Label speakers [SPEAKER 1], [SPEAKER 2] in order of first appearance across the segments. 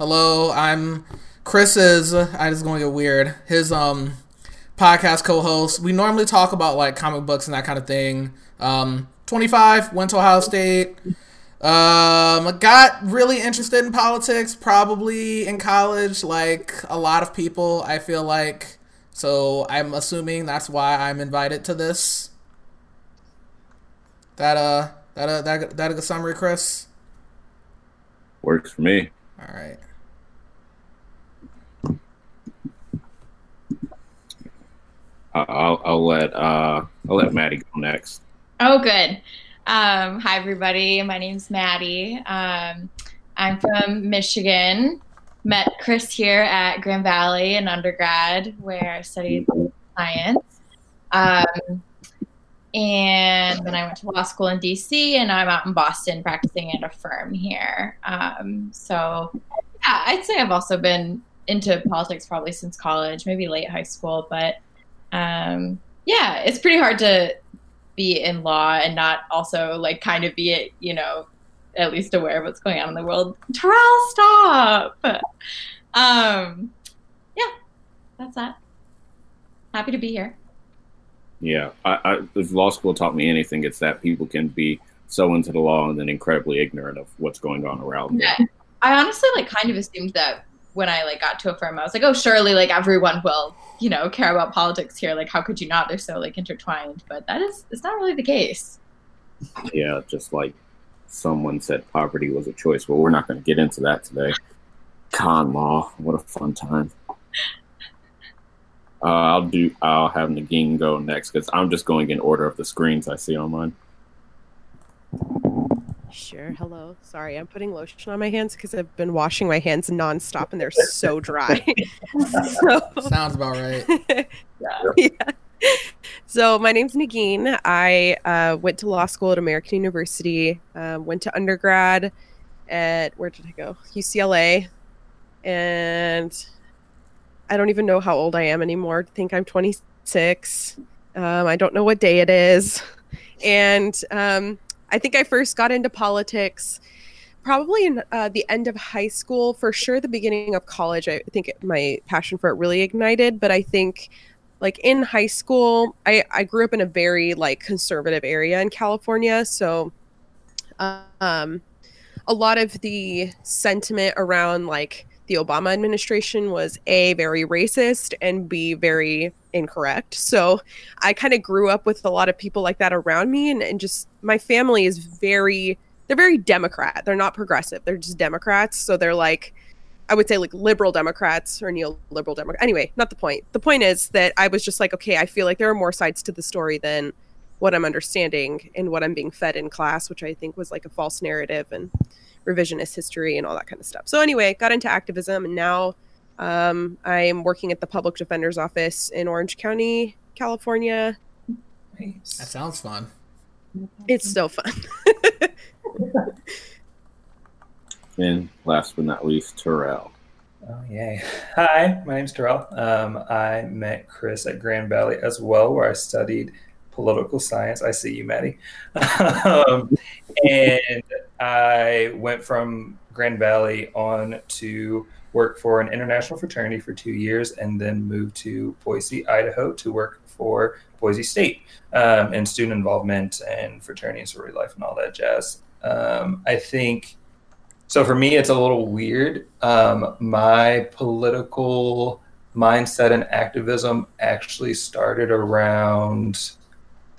[SPEAKER 1] Hello, I'm Chris's. I just going to get weird. His um podcast co-host. We normally talk about like comic books and that kind of thing. Um, 25, went to Ohio State. Um, got really interested in politics probably in college, like a lot of people. I feel like so. I'm assuming that's why I'm invited to this. That uh, that uh, that that a good summary, Chris.
[SPEAKER 2] Works for me.
[SPEAKER 1] All right.
[SPEAKER 2] I'll, I'll let uh, I'll let Maddie go next.
[SPEAKER 3] Oh, good. Um, hi, everybody. My name's Maddie. Um, I'm from Michigan. Met Chris here at Grand Valley in undergrad, where I studied science. Um, and then I went to law school in DC, and I'm out in Boston practicing at a firm here. Um, so, yeah, I'd say I've also been into politics probably since college, maybe late high school, but um, yeah, it's pretty hard to be in law and not also like kind of be, it, you know, at least aware of what's going on in the world. Terrell, stop. Um, yeah, that's that. Happy to be here.
[SPEAKER 2] Yeah, I, I, if law school taught me anything, it's that people can be so into the law and then incredibly ignorant of what's going on around them.
[SPEAKER 3] Yeah. I honestly like kind of assumed that when I like got to a firm, I was like, oh, surely like everyone will, you know, care about politics here. Like, how could you not? They're so like intertwined. But that is, it's not really the case.
[SPEAKER 2] Yeah, just like someone said, poverty was a choice. Well, we're not going to get into that today. Con law, what a fun time. Uh, I'll do. I'll have Nagin go next because I'm just going in order of the screens I see on mine.
[SPEAKER 4] Sure. Hello. Sorry, I'm putting lotion on my hands because I've been washing my hands nonstop and they're so dry.
[SPEAKER 1] so, Sounds about right.
[SPEAKER 4] yeah. yeah. So my name's Nagin. I uh, went to law school at American University. Uh, went to undergrad at where did I go? UCLA, and I don't even know how old I am anymore. I think I'm 26. Um, I don't know what day it is, and um, I think I first got into politics probably in uh, the end of high school, for sure. The beginning of college, I think my passion for it really ignited. But I think, like in high school, I I grew up in a very like conservative area in California, so um, a lot of the sentiment around like the Obama administration was a very racist and b very incorrect. So I kind of grew up with a lot of people like that around me and, and just my family is very they're very Democrat. They're not progressive. They're just Democrats. So they're like I would say like liberal Democrats or neoliberal Democrats. Anyway, not the point. The point is that I was just like, okay, I feel like there are more sides to the story than what I'm understanding and what I'm being fed in class, which I think was like a false narrative and revisionist history and all that kind of stuff. So anyway, got into activism and now um, I'm working at the public defender's office in Orange County, California.
[SPEAKER 1] Nice. That sounds fun.
[SPEAKER 4] It's so fun.
[SPEAKER 2] and last but not least, Terrell.
[SPEAKER 5] Oh, yay. Hi, my name's Terrell. Um, I met Chris at Grand Valley as well, where I studied political science. I see you, Maddie. um, and I went from Grand Valley on to work for an international fraternity for two years and then moved to Boise, Idaho to work for Boise State um, and student involvement and fraternity and sorority life and all that jazz. Um, I think so. For me, it's a little weird. Um, my political mindset and activism actually started around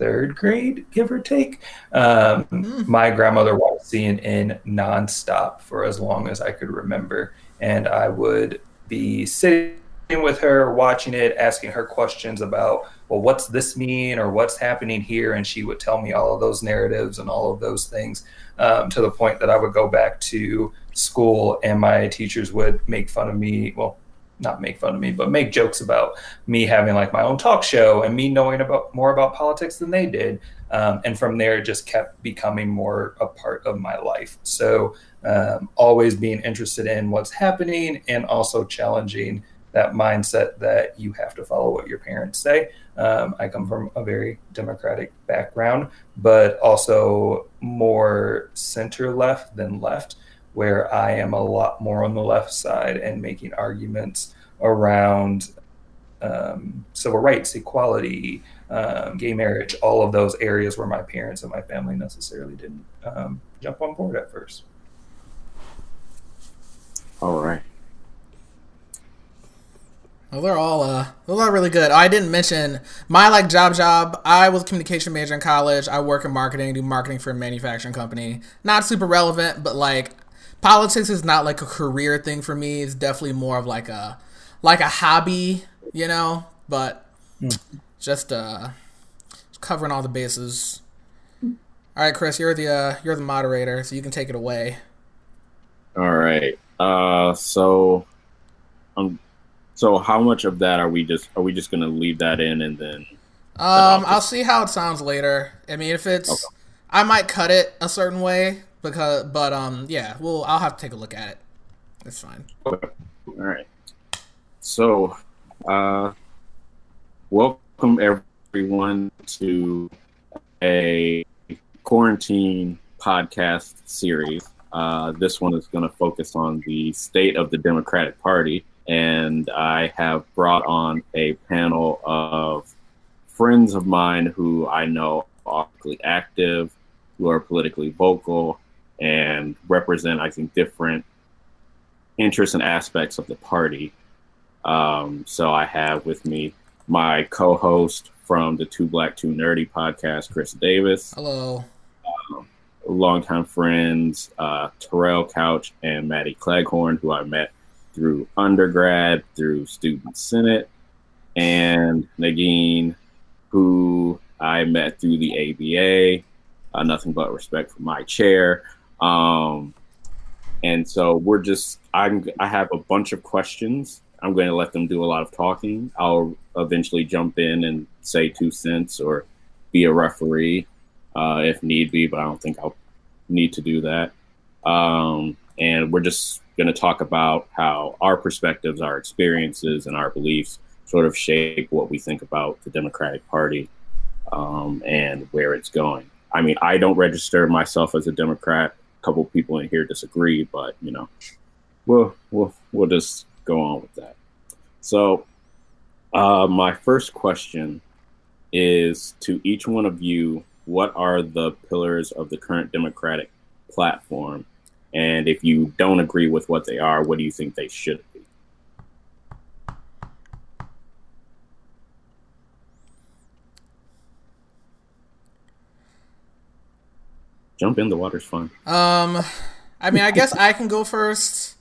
[SPEAKER 5] third grade, give or take. Um, mm. My grandmother watched CNN nonstop for as long as I could remember, and I would be sitting with her, watching it, asking her questions about, well, what's this mean or what's happening here, and she would tell me all of those narratives and all of those things um, to the point that I would go back to school and my teachers would make fun of me. Well, not make fun of me, but make jokes about me having like my own talk show and me knowing about more about politics than they did. Um, and from there, it just kept becoming more a part of my life. So um, always being interested in what's happening and also challenging that mindset that you have to follow what your parents say. Um, I come from a very democratic background, but also more center left than left where I am a lot more on the left side and making arguments around um, civil rights, equality, um, gay marriage, all of those areas where my parents and my family necessarily didn't um, jump on board at first.
[SPEAKER 2] All right.
[SPEAKER 1] Well, they're all uh, those are really good. I didn't mention my like job job. I was a communication major in college. I work in marketing, do marketing for a manufacturing company. Not super relevant, but like politics is not like a career thing for me. It's definitely more of like a like a hobby, you know. But mm. just uh, covering all the bases. All right, Chris, you're the uh, you're the moderator, so you can take it away.
[SPEAKER 2] All right. Uh, so um, so how much of that are we just are we just gonna leave that in and then?
[SPEAKER 1] Um, I'll see how it sounds later. I mean, if it's, okay. I might cut it a certain way because, but um, yeah, well, I'll have to take a look at it. It's fine.
[SPEAKER 2] Okay. All right. So, uh, welcome everyone to a quarantine podcast series. Uh, this one is going to focus on the state of the Democratic Party and I have brought on a panel of friends of mine who I know are active, who are politically vocal, and represent, I think, different interests and aspects of the party. Um, so I have with me my co-host from the Two Black Two Nerdy podcast, Chris Davis.
[SPEAKER 1] Hello.
[SPEAKER 2] Um, longtime friends, uh, Terrell Couch and Maddie Cleghorn, who I met through undergrad, through student senate, and Nagin, who I met through the ABA. Uh, nothing but respect for my chair. Um, and so we're just I'm I have a bunch of questions. I'm going to let them do a lot of talking. I'll eventually jump in and say two cents or be a referee uh, if need be, but I don't think I'll need to do that. Um, and we're just going to talk about how our perspectives, our experiences, and our beliefs sort of shape what we think about the Democratic Party um, and where it's going. I mean, I don't register myself as a Democrat. Couple people in here disagree, but you know, we'll we'll we'll just go on with that. So, uh, my first question is to each one of you: What are the pillars of the current Democratic platform, and if you don't agree with what they are, what do you think they should Jump in, the water's fun.
[SPEAKER 1] Um, I mean, I guess I can go first.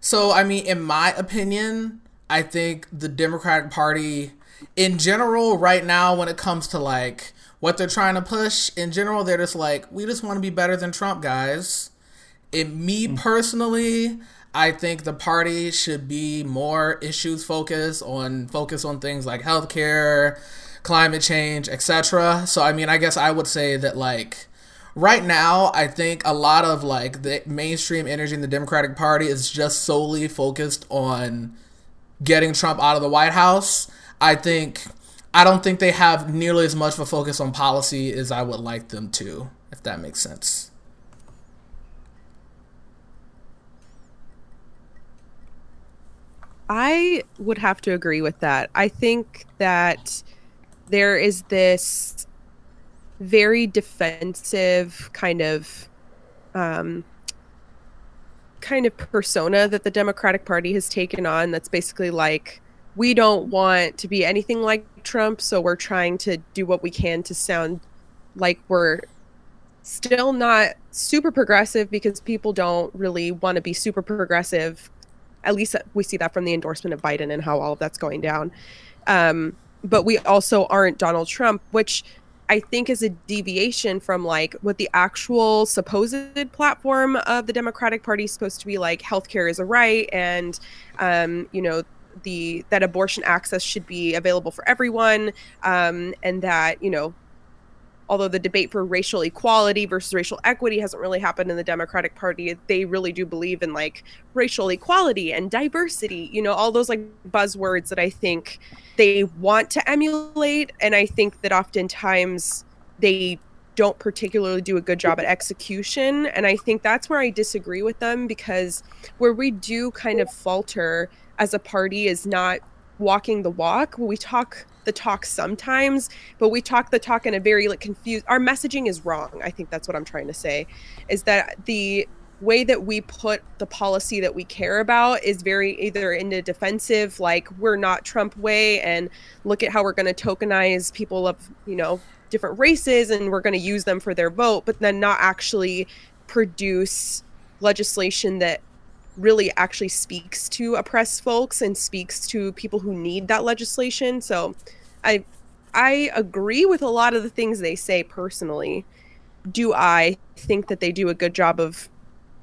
[SPEAKER 1] So, I mean, in my opinion, I think the Democratic Party, in general, right now, when it comes to like what they're trying to push, in general, they're just like, we just want to be better than Trump, guys in me mm. personally, I think the party should be more issues focused on focus on things like healthcare, climate change, etc. So I mean, I guess I would say that like right now, I think a lot of like the mainstream energy in the Democratic Party is just solely focused on getting Trump out of the White House. I think I don't think they have nearly as much of a focus on policy as I would like them to, if that makes sense.
[SPEAKER 4] I would have to agree with that. I think that there is this very defensive kind of um, kind of persona that the Democratic Party has taken on that's basically like we don't want to be anything like Trump, so we're trying to do what we can to sound like we're still not super progressive because people don't really want to be super progressive at least we see that from the endorsement of Biden and how all of that's going down. Um, but we also aren't Donald Trump, which I think is a deviation from like what the actual supposed platform of the Democratic Party is supposed to be like. Healthcare is a right and um, you know the that abortion access should be available for everyone um, and that you know although the debate for racial equality versus racial equity hasn't really happened in the Democratic Party, they really do believe in like racial equality and diversity, you know, all those like buzzwords that I think they want to emulate. And I think that oftentimes they don't particularly do a good job at execution. And I think that's where I disagree with them because where we do kind of falter as a party is not walking the walk. We talk the talk sometimes, but we talk the talk in a very like confused. Our messaging is wrong. I think that's what I'm trying to say, is that the way that we put the policy that we care about is very either in a defensive, like we're not Trump way, and look at how we're going to tokenize people of you know different races, and we're going to use them for their vote, but then not actually produce legislation that really actually speaks to oppressed folks and speaks to people who need that legislation. So I I agree with a lot of the things they say personally. Do I think that they do a good job of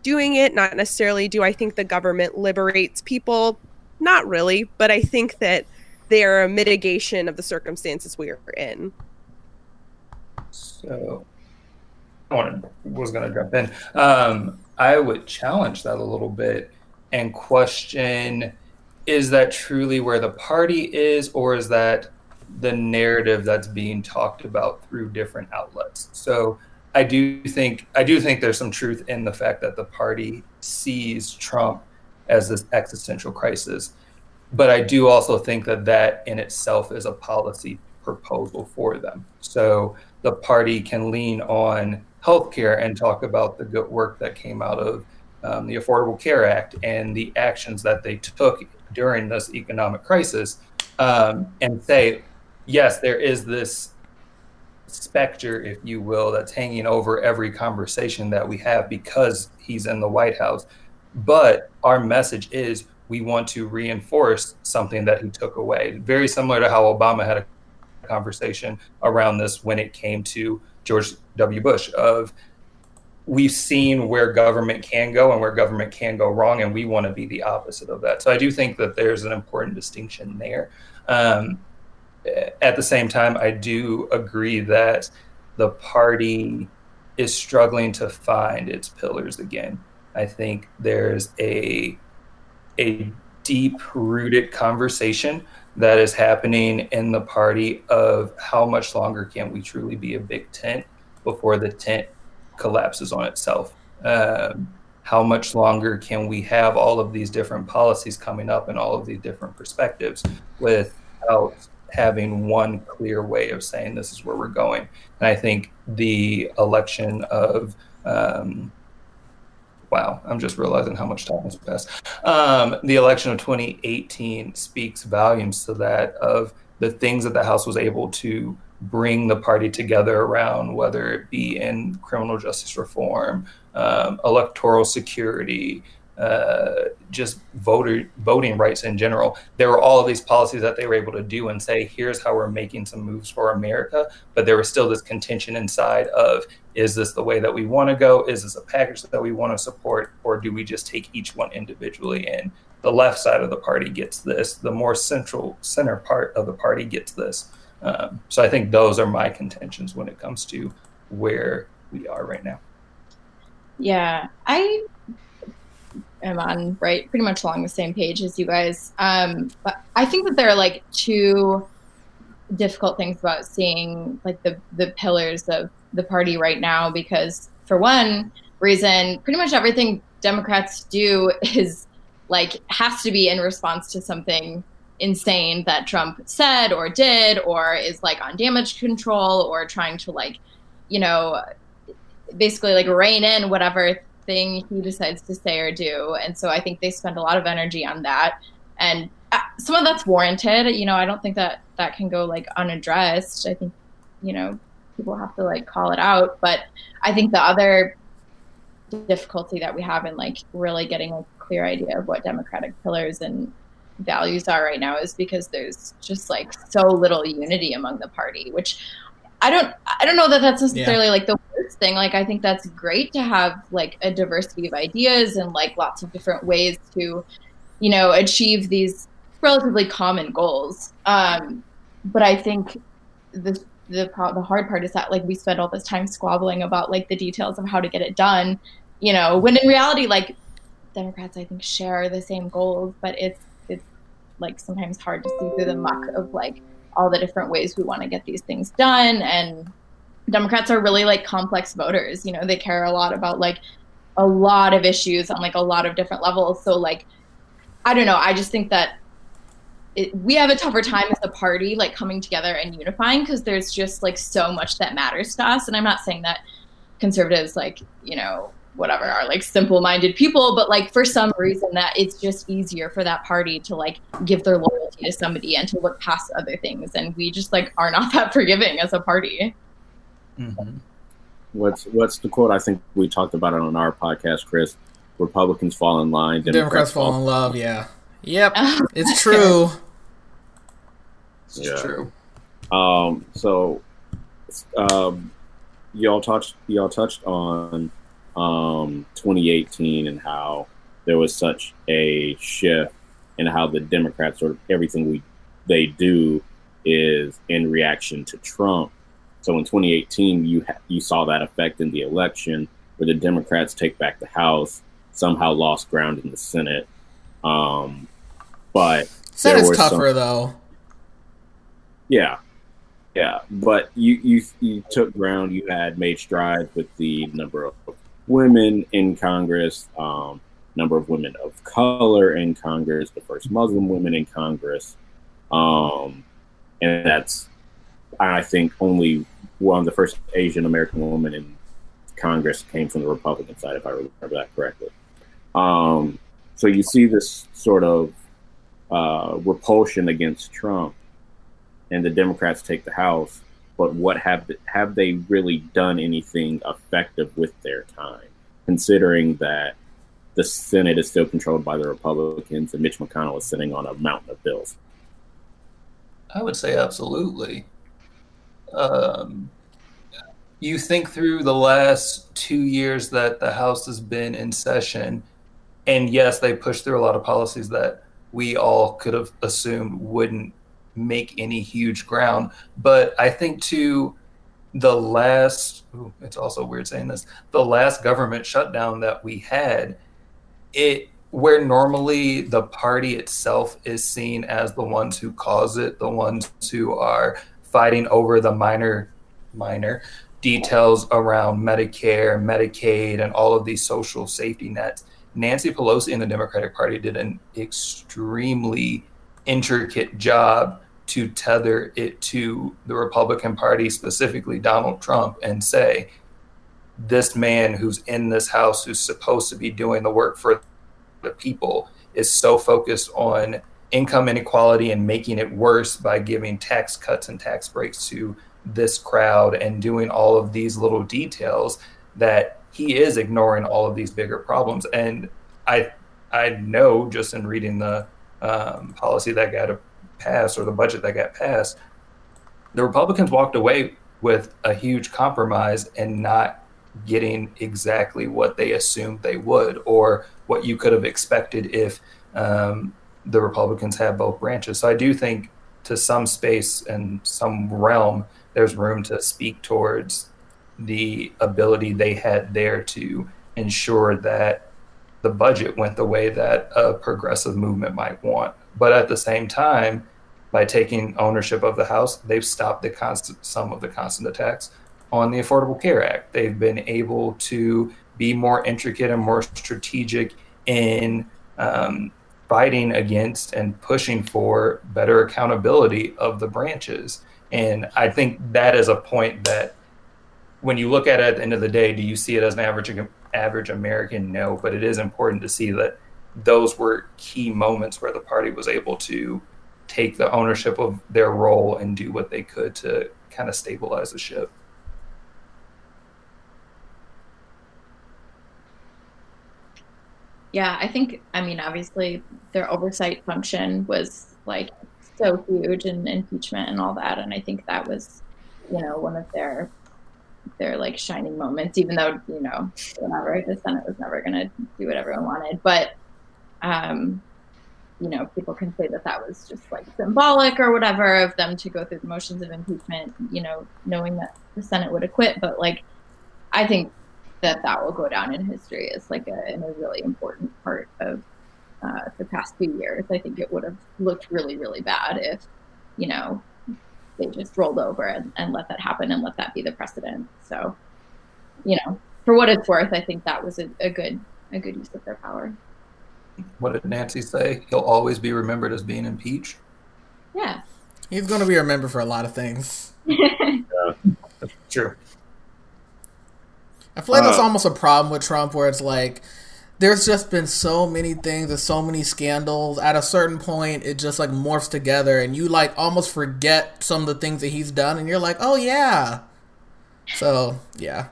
[SPEAKER 4] doing it? Not necessarily. Do I think the government liberates people? Not really, but I think that they are a mitigation of the circumstances we are in.
[SPEAKER 5] So I was going to jump in. Um, I would challenge that a little bit and question is that truly where the party is, or is that the narrative that's being talked about through different outlets? So I do think I do think there's some truth in the fact that the party sees Trump as this existential crisis, but I do also think that that in itself is a policy proposal for them. So the party can lean on healthcare and talk about the good work that came out of um, the Affordable Care Act and the actions that they took during this economic crisis, um, and say, yes, there is this specter, if you will, that's hanging over every conversation that we have because he's in the White House. But our message is we want to reinforce something that he took away. Very similar to how Obama had a conversation around this when it came to George W. Bush of we've seen where government can go and where government can go wrong, and we want to be the opposite of that. So I do think that there's an important distinction there. Um, at the same time, I do agree that the party is struggling to find its pillars again. I think there's a a deep rooted conversation that is happening in the party of how much longer can we truly be a big tent before the tent collapses on itself. Um, how much longer can we have all of these different policies coming up and all of these different perspectives without having one clear way of saying this is where we're going? And I think the election of um, wow, I'm just realizing how much time has passed. Um, the election of 2018 speaks volumes to that of the things that the House was able to bring the party together around, whether it be in criminal justice reform, um, electoral security, uh, just voter voting rights in general. There were all of these policies that they were able to do and say, here's how we're making some moves for America. But there was still this contention inside of, is this the way that we want to go? Is this a package that we want to support, or do we just take each one individually? And the left side of the party gets this. The more central center part of the party gets this. Um, so I think those are my contentions when it comes to where we are right now.
[SPEAKER 3] Yeah, I am on right pretty much along the same page as you guys. Um, but I think that there are like two difficult things about seeing like the the pillars of the party right now because for one reason, pretty much everything Democrats do is like has to be in response to something insane that Trump said or did, or is like on damage control or trying to like, you know, basically like rein in whatever thing he decides to say or do. And so I think they spend a lot of energy on that. And uh, some of that's warranted. You know, I don't think that that can go like unaddressed. I think, you know, people have to like call it out. But I think the other difficulty that we have in like really getting a clear idea of what democratic pillars and values are right now is because there's just like so little unity among the party which i don't i don't know that that's necessarily yeah. like the thing like i think that's great to have like a diversity of ideas and like lots of different ways to you know achieve these relatively common goals. Um but i think the the the hard part is that like we spend all this time squabbling about like the details of how to get it done you know when in reality like democrats i think share the same goals but it's it's like sometimes hard to see through the muck of like all the different ways we want to get these things done and Democrats are really like complex voters. You know, they care a lot about like a lot of issues on like a lot of different levels. So like, I don't know. I just think that it, we have a tougher time as a party like coming together and unifying because there's just like so much that matters to us. And I'm not saying that conservatives like you know whatever are like simple-minded people but like for some reason that it's just easier for that party to like give their loyalty to somebody and to look past other things and we just like are not that forgiving as a party
[SPEAKER 2] mm-hmm. what's what's the quote i think we talked about it on our podcast chris republicans fall in line
[SPEAKER 1] democrats, democrats fall in love yeah yep it's true
[SPEAKER 2] it's yeah. true um so um y'all touched y'all touched on um, 2018 and how there was such a shift and how the Democrats sort of everything we they do is in reaction to Trump. So in 2018, you ha- you saw that effect in the election where the Democrats take back the House, somehow lost ground in the Senate. Um, but
[SPEAKER 1] Senate's tougher some, though.
[SPEAKER 2] Yeah, yeah, but you you you took ground. You had made strides with the number of women in Congress, um, number of women of color in Congress, the first Muslim women in Congress, um, and that's I think only one of the first Asian American woman in Congress came from the Republican side, if I remember that correctly. Um, so you see this sort of uh, repulsion against Trump and the Democrats take the House, but what have have they really done anything effective with their time? Considering that the Senate is still controlled by the Republicans and Mitch McConnell is sitting on a mountain of bills.
[SPEAKER 5] I would say absolutely. Um, you think through the last two years that the House has been in session, and yes, they pushed through a lot of policies that we all could have assumed wouldn't make any huge ground. But I think to the last, ooh, it's also weird saying this, the last government shutdown that we had, it where normally the party itself is seen as the ones who cause it, the ones who are fighting over the minor, minor details around Medicare, Medicaid, and all of these social safety nets. Nancy Pelosi and the Democratic Party did an extremely intricate job to tether it to the Republican Party, specifically Donald Trump, and say, this man who's in this house, who's supposed to be doing the work for the people, is so focused on income inequality and making it worse by giving tax cuts and tax breaks to this crowd and doing all of these little details that he is ignoring all of these bigger problems. And I I know just in reading the um, policy that got passed or the budget that got passed, the Republicans walked away with a huge compromise and not getting exactly what they assumed they would or what you could have expected if um, the Republicans have both branches. So I do think to some space and some realm, there's room to speak towards the ability they had there to ensure that the budget went the way that a progressive movement might want. But at the same time, by taking ownership of the House, they've stopped the constant some of the constant attacks on the Affordable Care Act. They've been able to be more intricate and more strategic in um, fighting against and pushing for better accountability of the branches. And I think that is a point that when you look at it at the end of the day, do you see it as an average average American? No, but it is important to see that those were key moments where the party was able to take the ownership of their role and do what they could to kind of stabilize the ship.
[SPEAKER 3] Yeah, I think, I mean, obviously their oversight function was like so huge and impeachment and all that. And I think that was, you know, one of their their like shining moments, even though, you know, whatever, the Senate was never going to do what everyone wanted. But um, you know, people can say that that was just like symbolic or whatever of them to go through the motions of impeachment, you know, knowing that the Senate would acquit. But like, I think that that will go down in history as like a, a really important part of uh, the past few years. I think it would have looked really, really bad if, you know, they just rolled over and, and let that happen and let that be the precedent. So, you know, for what it's worth, I think that was a, a good a good use of their power.
[SPEAKER 5] What did Nancy say? He'll always be remembered as being impeached.
[SPEAKER 3] Yeah.
[SPEAKER 1] He's going to be remembered for a lot of things.
[SPEAKER 5] That's true.
[SPEAKER 1] I feel like that's
[SPEAKER 2] Uh,
[SPEAKER 1] almost a problem with Trump, where it's like there's just been so many things and so many scandals. At a certain point, it just like morphs together, and you like almost forget some of the things that he's done, and you're like, oh yeah. So yeah,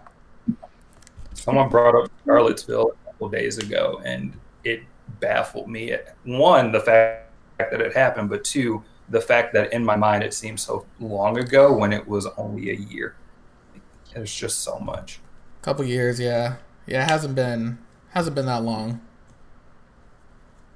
[SPEAKER 5] Someone brought up Charlottesville a couple days ago, and it baffled me. One, the fact that it happened, but two, the fact that in my mind it seems so long ago when it was only a year. There's just so much.
[SPEAKER 1] Couple years, yeah, yeah. It hasn't been hasn't been that long.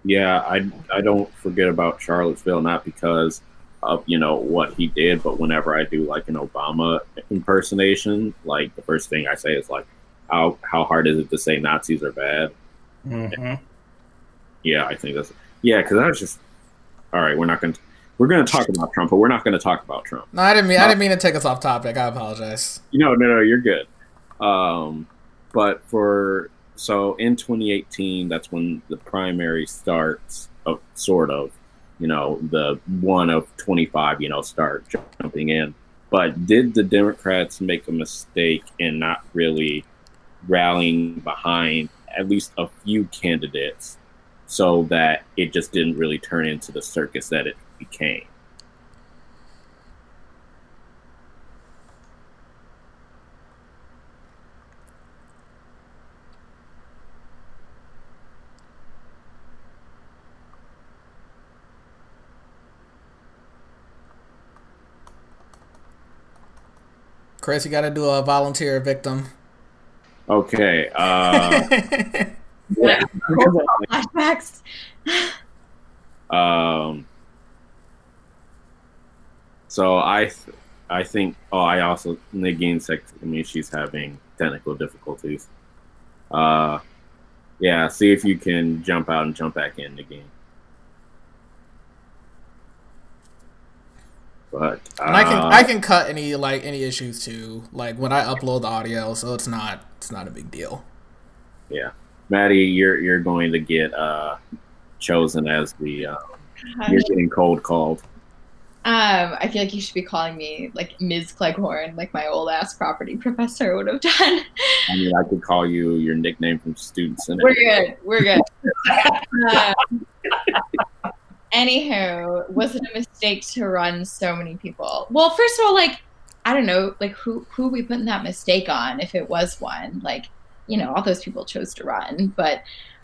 [SPEAKER 2] Yeah, I I don't forget about Charlottesville not because of you know what he did, but whenever I do like an Obama impersonation, like the first thing I say is like, how how hard is it to say Nazis are bad?
[SPEAKER 5] Mm-hmm.
[SPEAKER 2] Yeah, I think that's yeah, because I was just all right. We're not going to we're going to talk about Trump, but we're not going to talk about Trump.
[SPEAKER 1] No, I didn't mean I didn't mean to take us off topic. I apologize.
[SPEAKER 2] No, no, no, you're good. Um, but for so in 2018, that's when the primary starts, of sort of, you know, the one of 25, you know, start jumping in. But did the Democrats make a mistake in not really rallying behind at least a few candidates so that it just didn't really turn into the circus that it became?
[SPEAKER 1] Chris, you got to do a volunteer victim.
[SPEAKER 2] Okay. Uh,
[SPEAKER 3] Flashbacks.
[SPEAKER 2] Um. So I, th- I think. Oh, I also Nagin texted me. She's having technical difficulties. Uh, yeah. See if you can jump out and jump back in Nagin. But uh,
[SPEAKER 1] And I can I can cut any like any issues too, like when I upload the audio, so it's not it's not a big deal.
[SPEAKER 2] yeah, Maddie, you're you're going to get uh chosen as the uh, you're getting cold called.
[SPEAKER 3] Um, I feel like you should be calling me like Ms. Cleghorn, like my old ass property professor would have done.
[SPEAKER 2] I mean, I could call you your nickname from students.
[SPEAKER 3] We're good. We're good. um, anywho, was it a mistake to run so many people? Well, first of all, like I don't know, like who who we putting that mistake on if it was one? Like, you know, all those people chose to run, but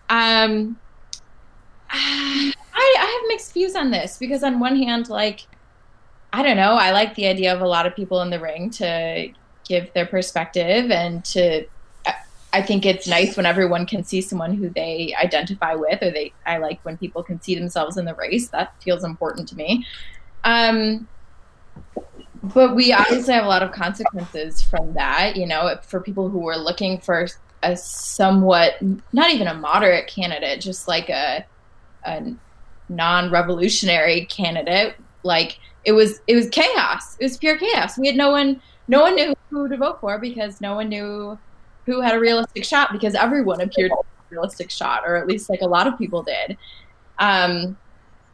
[SPEAKER 3] um I I have mixed views on this because on one hand, like I don't know, I like the idea of a lot of people in the ring to give their perspective and to I think it's nice when everyone can see someone who they identify with, or they. I like when people can see themselves in the race. That feels important to me. Um, but we obviously have a lot of consequences from that. You know, for people who were looking for a somewhat, not even a moderate candidate, just like a, a non-revolutionary candidate. Like it was, it was chaos. It was pure chaos. We had no one, no one knew who to vote for because no one knew who had a realistic shot because everyone appeared to have a realistic shot, or at least like a lot of people did. Um,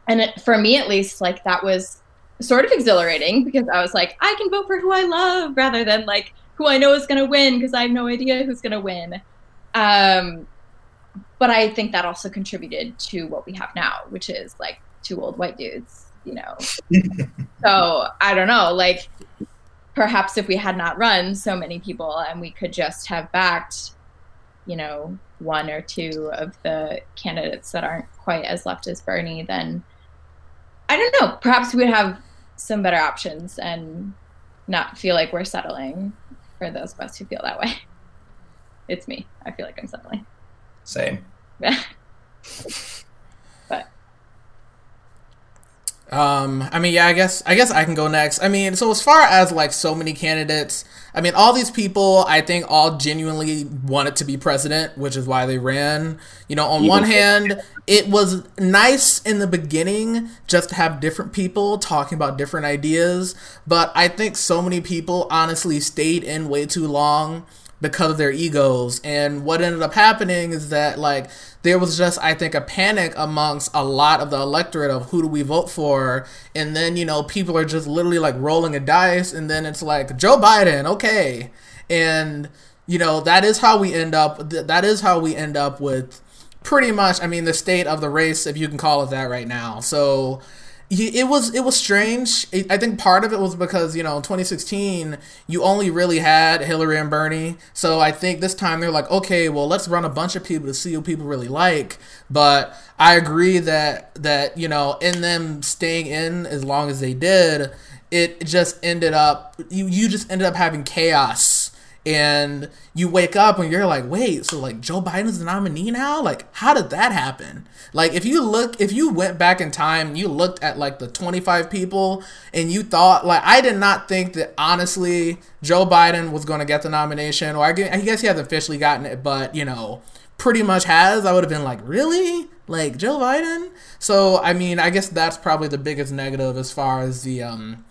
[SPEAKER 3] and it, for me, at least, like that was sort of exhilarating because I was like, I can vote for who I love rather than like who I know is going to win because I have no idea who's going to win. Um, but I think that also contributed to what we have now, which is like two old white dudes, you know. so I don't know, like perhaps if we had not run so many people and we could just have backed, you know, one or two of the candidates that aren't quite as left as Bernie, then I don't know. Perhaps we would have some better options and not feel like we're settling for those of us who feel that way. It's me. I feel like I'm settling.
[SPEAKER 5] Same.
[SPEAKER 3] but
[SPEAKER 1] Um, I mean, yeah, I guess I guess I can go next. I mean, so as far as like so many candidates, I mean, all these people, I think, all genuinely wanted to be president, which is why they ran. You know, on one hand, it was nice in the beginning just to have different people talking about different ideas, but I think so many people honestly stayed in way too long because of their egos. And what ended up happening is that like there was just I think a panic amongst a lot of the electorate of who do we vote for, and then you know people are just literally like rolling a dice, and then it's like Joe Biden, okay, and you know that is how we end up. That is how we end up with pretty much. I mean the state of the race, if you can call it that, right now. So it was it was strange. I think part of it was because you know 2016 you only really had Hillary and Bernie, so I think this time they're like, okay, well let's run a bunch of people to see who people really like. But I agree that that you know in them staying in as long as they did, it just ended up you you just ended up having chaos and you wake up and you're like, wait, so like Joe Biden's the nominee now? Like, how did that happen? Like, if you look, if you went back in time, you looked at like the 25 people and you thought, like, I did not think that honestly Joe Biden was going to get the nomination, or I guess he hasn't officially gotten it, but you know, pretty much has. I would have been like, really? Like Joe Biden? So, I mean, I guess that's probably the biggest negative as far as the, um,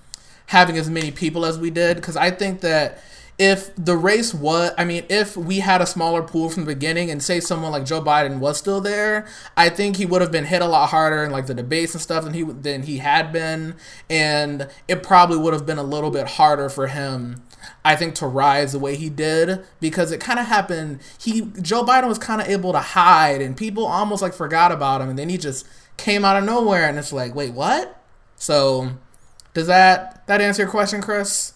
[SPEAKER 1] having as many people as we did, because I think that if the race was i mean if we had a smaller pool from the beginning and say someone like joe biden was still there i think he would have been hit a lot harder in like the debates and stuff than he than he had been. And it probably would have been a little bit harder for him i think to rise the way he did because it kind of happened. He joe biden was kind of able to hide and people almost like forgot about him and then he just came out of nowhere and it's like wait what? So does that that answer your question chris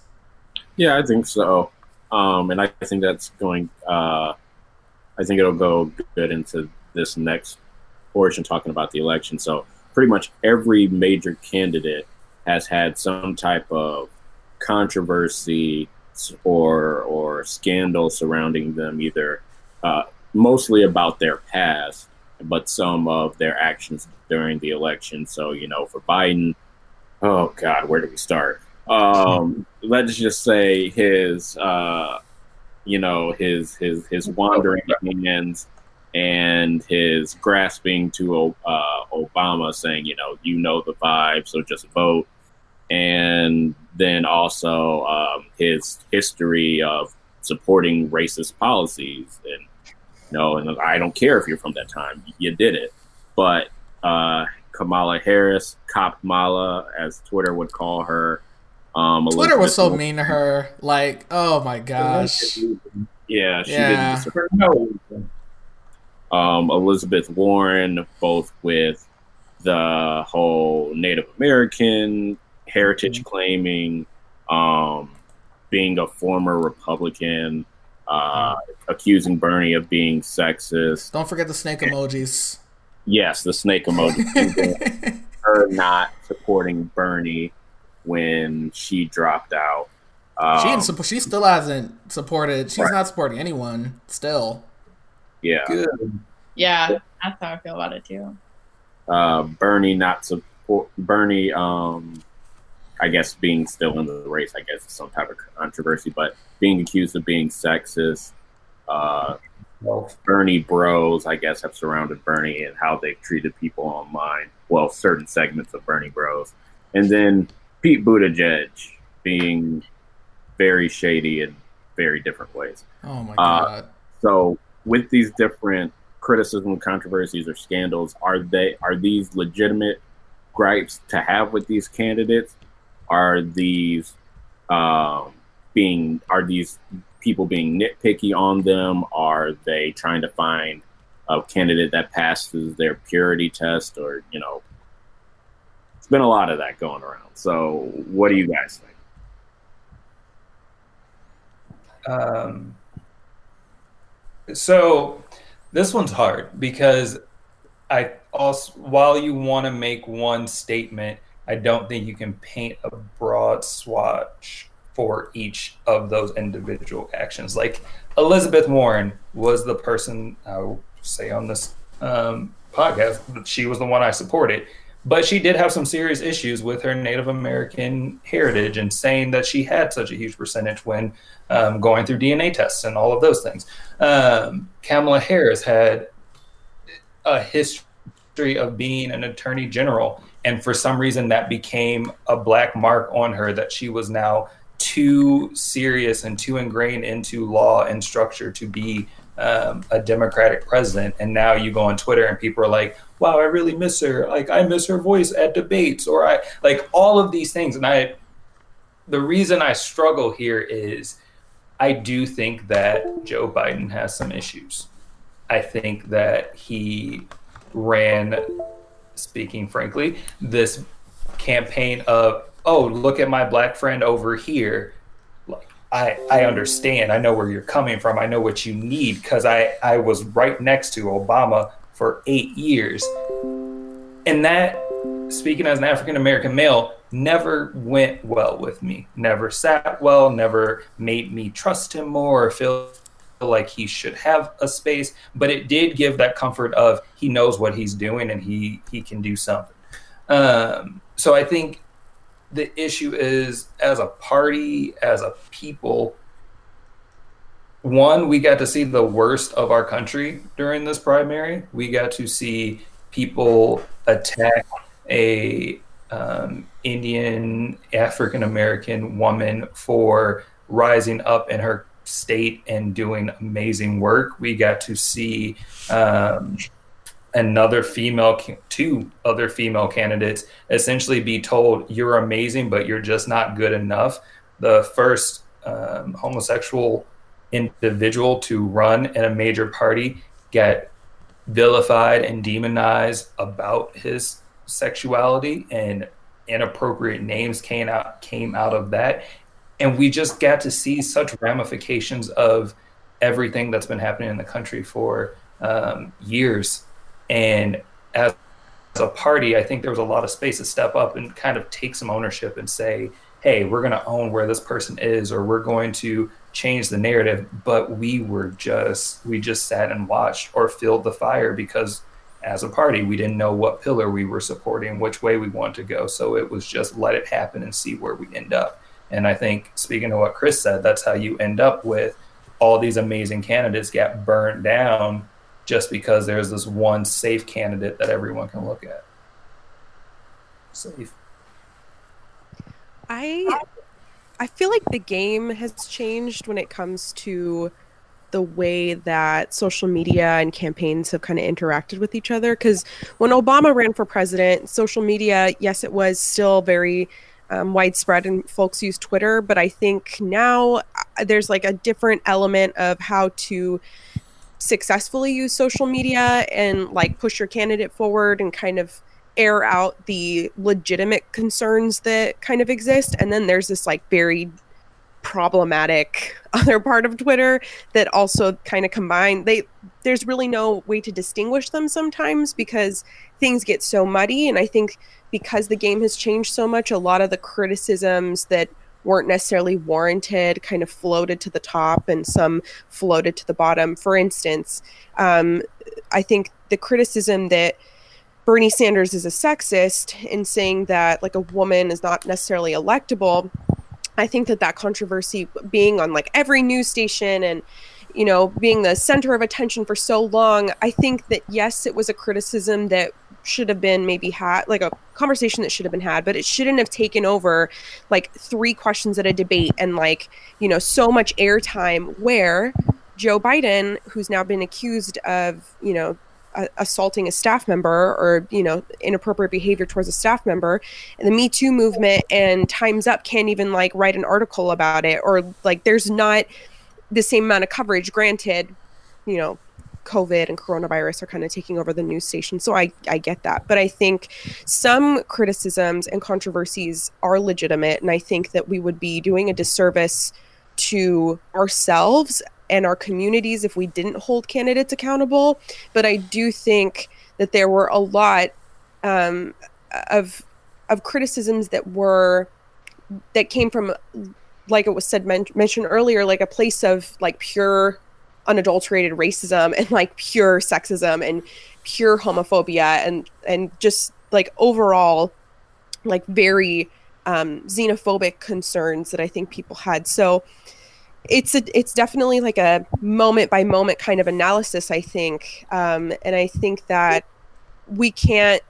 [SPEAKER 2] yeah, I think so. Um, and I think that's going. Uh, I think it'll go good into this next portion talking about the election. So pretty much every major candidate has had some type of controversy or or scandal surrounding them, either uh, mostly about their past, but some of their actions during the election. So you know, for Biden, oh God, where do we start? Um, let's just say his, uh, you know, his his his wandering hands and his grasping to uh, Obama, saying, you know, you know the vibe, so just vote. And then also um, his history of supporting racist policies, and you know, and I don't care if you're from that time, you did it. But uh, Kamala Harris, Cop Mala, as Twitter would call her,
[SPEAKER 1] um, Twitter was so mean to her. Like, oh my gosh.
[SPEAKER 2] Yeah, she yeah. didn't. Um, Elizabeth Warren, both with the whole Native American heritage mm-hmm. claiming, um, being a former Republican, uh, mm-hmm. accusing Bernie of being sexist.
[SPEAKER 1] Don't forget the snake emojis.
[SPEAKER 2] Yes, the snake emoji. her not supporting Bernie when she dropped out.
[SPEAKER 1] Um, she didn't, she still hasn't supported. She's right. not supporting anyone still.
[SPEAKER 2] Yeah.
[SPEAKER 3] Good. Yeah, that's how I feel about it too.
[SPEAKER 2] Uh, Bernie not support Bernie. Um, I guess being still in the race, I guess some type of controversy, but being accused of being sexist. Uh, well, Bernie bros, I guess, have surrounded Bernie and how they've treated people online. Well, certain segments of Bernie bros, and then Pete Buttigieg being very shady in very different ways.
[SPEAKER 1] Oh my uh, god!
[SPEAKER 2] Uh, so with these different criticism, controversies, or scandals, are they are these legitimate gripes to have with these candidates? Are these um, being are these people being nitpicky on them? Are they trying to find a candidate that passes their purity test, or you know, been a lot of that going around. So, what do you guys
[SPEAKER 5] think? Um, so this one's hard because I also, while you want to make one statement, I don't think you can paint a broad swatch for each of those individual actions. Like Elizabeth Warren was the person I will say on this um, podcast, she was the one I supported But she did have some serious issues with her Native American heritage and saying that she had such a huge percentage when um, going through DNA tests and all of those things. Um, Kamala Harris had a history of being an attorney general. And for some reason, that became a black mark on her that she was now too serious and too ingrained into law and structure to be um, a Democratic president. And now you go on Twitter and people are like, wow, I really miss her. Like, I miss her voice at debates, or I like all of these things. And I, the reason I struggle here is I do think that Joe Biden has some issues. I think that he ran, speaking frankly, this campaign of, oh, look at my black friend over here. Like, I, I understand. I know where you're coming from. I know what you need because I, I was right next to Obama for eight years. And that, speaking as an African American male, never went well with me. Never sat well, never made me trust him more or feel like he should have a space, but it did give that comfort of he knows what he's doing and he he can do something. Um, so I think the issue is as a party, as a people, one, we got to see the worst of our country during this primary. We got to see people attack a um, Indian African American woman for rising up in her state and doing amazing work. We got to see um, another female, two other female candidates essentially be told, You're amazing, but you're just not good enough. The first um, homosexual individual to run in a major party get vilified and demonized about his sexuality and inappropriate names came out came out of that. And we just got to see such ramifications of everything that's been happening in the country for um, years. And as, as a party i think there was a lot of space to step up and kind of take some ownership and say hey we're going to own where this person is or we're going to change the narrative but we were just we just sat and watched or filled the fire because as a party we didn't know what pillar we were supporting which way we wanted to go. So it was just let it happen and see where we end up. And i think speaking to what chris said that's how you end up with all these amazing candidates get burnt down just because there's this one safe candidate that everyone can look at. Safe.
[SPEAKER 4] I I feel like the game has changed when it comes to the way that social media and campaigns have kind of interacted with each other. Because when Obama ran for president, social media, yes, it was still very um, widespread and folks use Twitter, but I think now uh, there's like a different element of how to successfully use social media and like push your candidate forward and kind of air out the legitimate concerns that kind of exist. And then there's this like very problematic other part of twitter that also kind of combine they there's really no way to distinguish them sometimes because things get so muddy. And i think because the game has changed so much a lot of the criticisms that weren't necessarily warranted kind of floated to the top and some floated to the bottom. For instance um, i think the criticism that Bernie Sanders is a sexist in saying that like a woman is not necessarily electable. I think that that controversy being on like every news station and you know being the center of attention for so long, I think that yes, it was a criticism that should have been maybe had like a conversation that should have been had but it shouldn't have taken over like three questions at a debate and like you know so much airtime where Joe Biden who's now been accused of you know assaulting a staff member or you know inappropriate behavior towards a staff member. And the me too movement and times up can't even like write an article about it or like there's not the same amount of coverage. Granted you know covid and coronavirus are kind of taking over the news station so i i get that. But i think some criticisms and controversies are legitimate and i think that we would be doing a disservice to ourselves and our communities if we didn't hold candidates accountable. But I do think that there were a lot um, of of criticisms that were that came from, like it was said men- mentioned earlier, like a place of like pure unadulterated racism and like pure sexism and pure homophobia and and just like overall like very um, xenophobic concerns that I think people had. So it's a, it's definitely like a moment by moment kind of analysis, I think, um, and I think that we can't.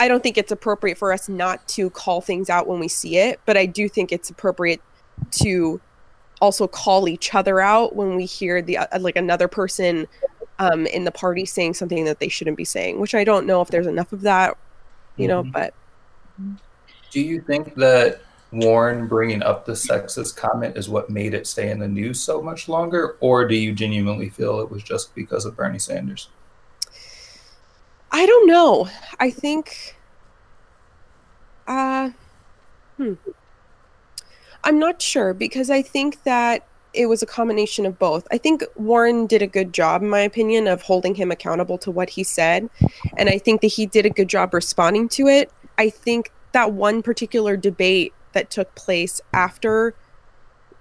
[SPEAKER 4] I don't think it's appropriate for us not to call things out when we see it, but I do think it's appropriate to also call each other out when we hear the uh, like another person um, in the party saying something that they shouldn't be saying. Which I don't know if there's enough of that, you know,
[SPEAKER 5] Mhm.
[SPEAKER 4] but
[SPEAKER 5] Do you think that Warren bringing up the sexist comment is what made it stay in the news so much longer, or do you genuinely feel it was just because of Bernie Sanders?
[SPEAKER 4] I don't know. I think uh hmm. I'm not sure because I think that it was a combination of both. I think Warren did a good job in my opinion of holding him accountable to what he said and I think that he did a good job responding to it. I think that one particular debate that took place after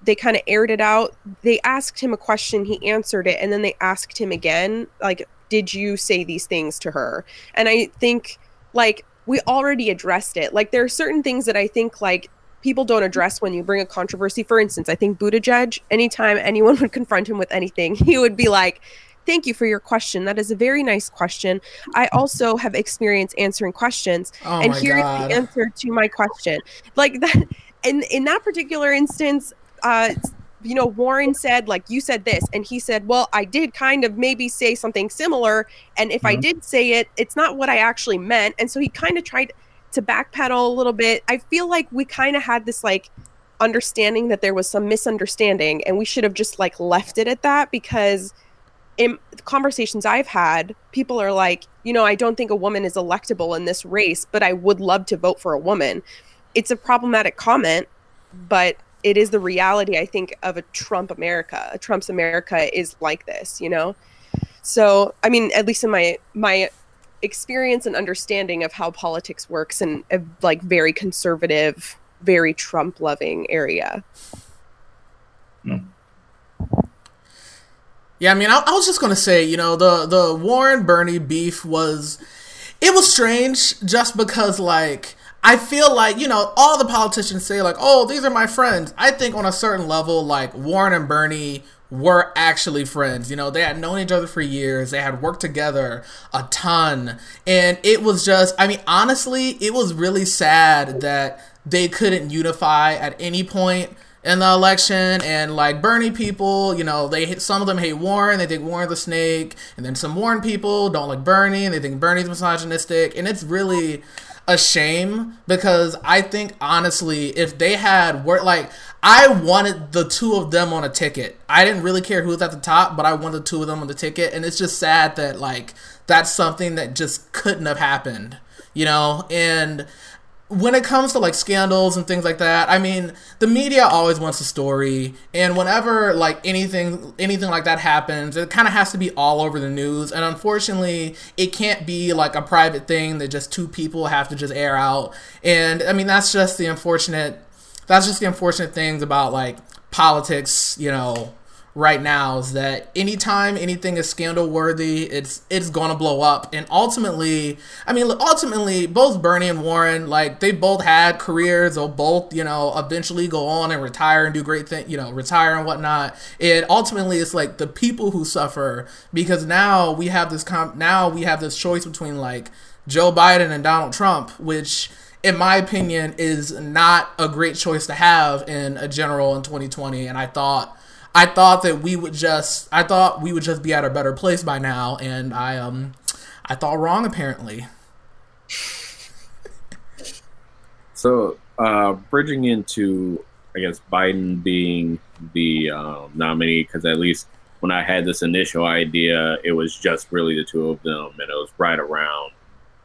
[SPEAKER 4] they kind of aired it out. They asked him a question, he answered it, and then they asked him again, like, did you say these things to her? And I think, like, we already addressed it. Like, there are certain things that I think, like, people don't address when you bring a controversy. For instance, I think Buttigieg, anytime anyone would confront him with anything, he would be like, Thank you for your question. That is a very nice question. I also have experience answering questions
[SPEAKER 1] Oh
[SPEAKER 4] and here's
[SPEAKER 1] god.
[SPEAKER 4] the answer to my question like that in in that particular instance uh you know warren said like you said this and he said well i did kind of maybe say something similar and if i
[SPEAKER 5] Mhm.
[SPEAKER 4] did say it it's not what i actually meant and so he kind of tried to backpedal a little bit i feel like we kind of had this like understanding that there was some misunderstanding and we should have just like left it at that because in conversations I've had, people are like, you know, I don't think a woman is electable in this race, but I would love to vote for a woman. It's a problematic comment, but it is the reality, I think, of a Trump America. A Trump's America is like this, you know? So, I mean, at least in my my experience and understanding of how politics works in a like very conservative, very Trump loving area.
[SPEAKER 1] Yeah, I mean, I, I was just gonna say, you know, the the Warren Bernie beef was, it was strange just because like I feel like you know all the politicians say like, oh, these are my friends. I think on a certain level, like Warren and Bernie were actually friends. You know, they had known each other for years. They had worked together a ton, and it was just, I mean, honestly, it was really sad that they couldn't unify at any point in the election and like Bernie people, you know, they some of them hate Warren, they think Warren's a snake, and then some Warren people don't like Bernie and they think Bernie's misogynistic, and it's really a shame because I think honestly, if they had worked like I wanted the two of them on a ticket. I didn't really care who was at the top, but I wanted the two of them on the ticket, and it's just sad that like that's something that just couldn't have happened, you know, and when it comes to like scandals and things like that, I mean, the media always wants a story, and whenever like anything anything like that happens, it kind of has to be all over the news. And unfortunately, it can't be like a private thing that just two people have to just air out. And I mean, that's just the unfortunate that's just the unfortunate things about like politics, you know, right now is that anytime anything is scandal worthy, it's it's gonna blow up. And ultimately, I mean, ultimately, both Bernie and Warren, like they both had careers. They'll both, you know, eventually go on and retire and do great things, you know, retire and whatnot. And ultimately, it's like the people who suffer because now we have this com- now we have this choice between like Joe Biden and Donald Trump, which in my opinion is not a great choice to have in a general in 2020 and I thought I thought that we would just I thought we would just be at a better place by now and I um I thought wrong apparently.
[SPEAKER 2] So, uh, bridging into, I guess, Biden being the um, nominee, because at least when I had this initial idea, it was just really the two of them, and it was right around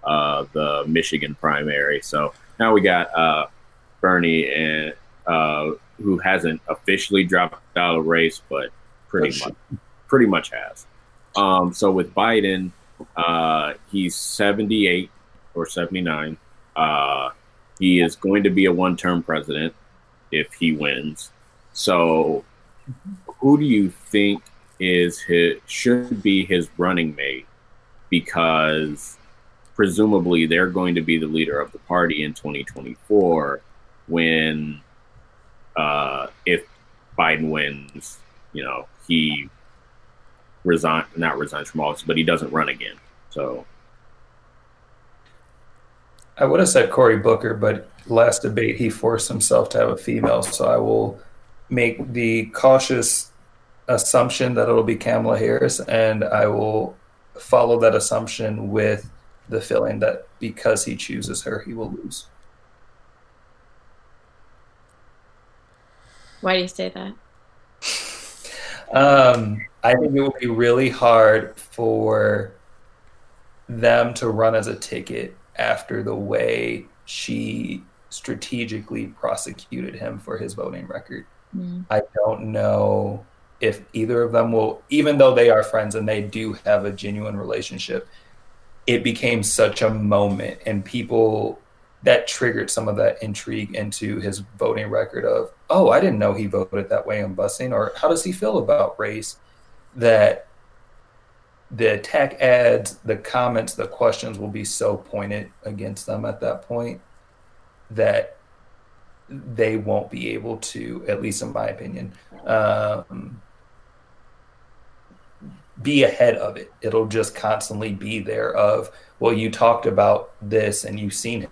[SPEAKER 2] uh, the Michigan primary. So now we got uh, Bernie, and uh, who hasn't officially dropped out of the race, but pretty much, pretty much has. Um, so with Biden, uh, he's 78 or 79. Uh, he is going to be a one term president if he wins. So, who do you think is his should be his running mate? Because presumably they're going to be the leader of the party in 2024 when uh, if Biden wins, you know, he resign not resigns from office, but he doesn't run again. So
[SPEAKER 5] I would have said Cory Booker, but last debate he forced himself to have a female, so I will make the cautious assumption that it'll be Kamala Harris, and I will follow that assumption with the feeling that because he chooses her, he will lose.
[SPEAKER 3] Why do you say that?
[SPEAKER 5] Um, I think it would be really hard for them to run as a ticket after the way she strategically prosecuted him for his voting record. Mm. I don't know if either of them will, even though they are friends and they do have a genuine relationship, it became such a moment and people that triggered some of that intrigue into his voting record of, oh, I didn't know he voted that way on busing, or how does he feel about race? That the attack ads, the comments, the questions will be so pointed against them at that point that they won't be able to, at least in my opinion, um, be ahead of it. It'll just constantly be there of, well, you talked about this and you've seen him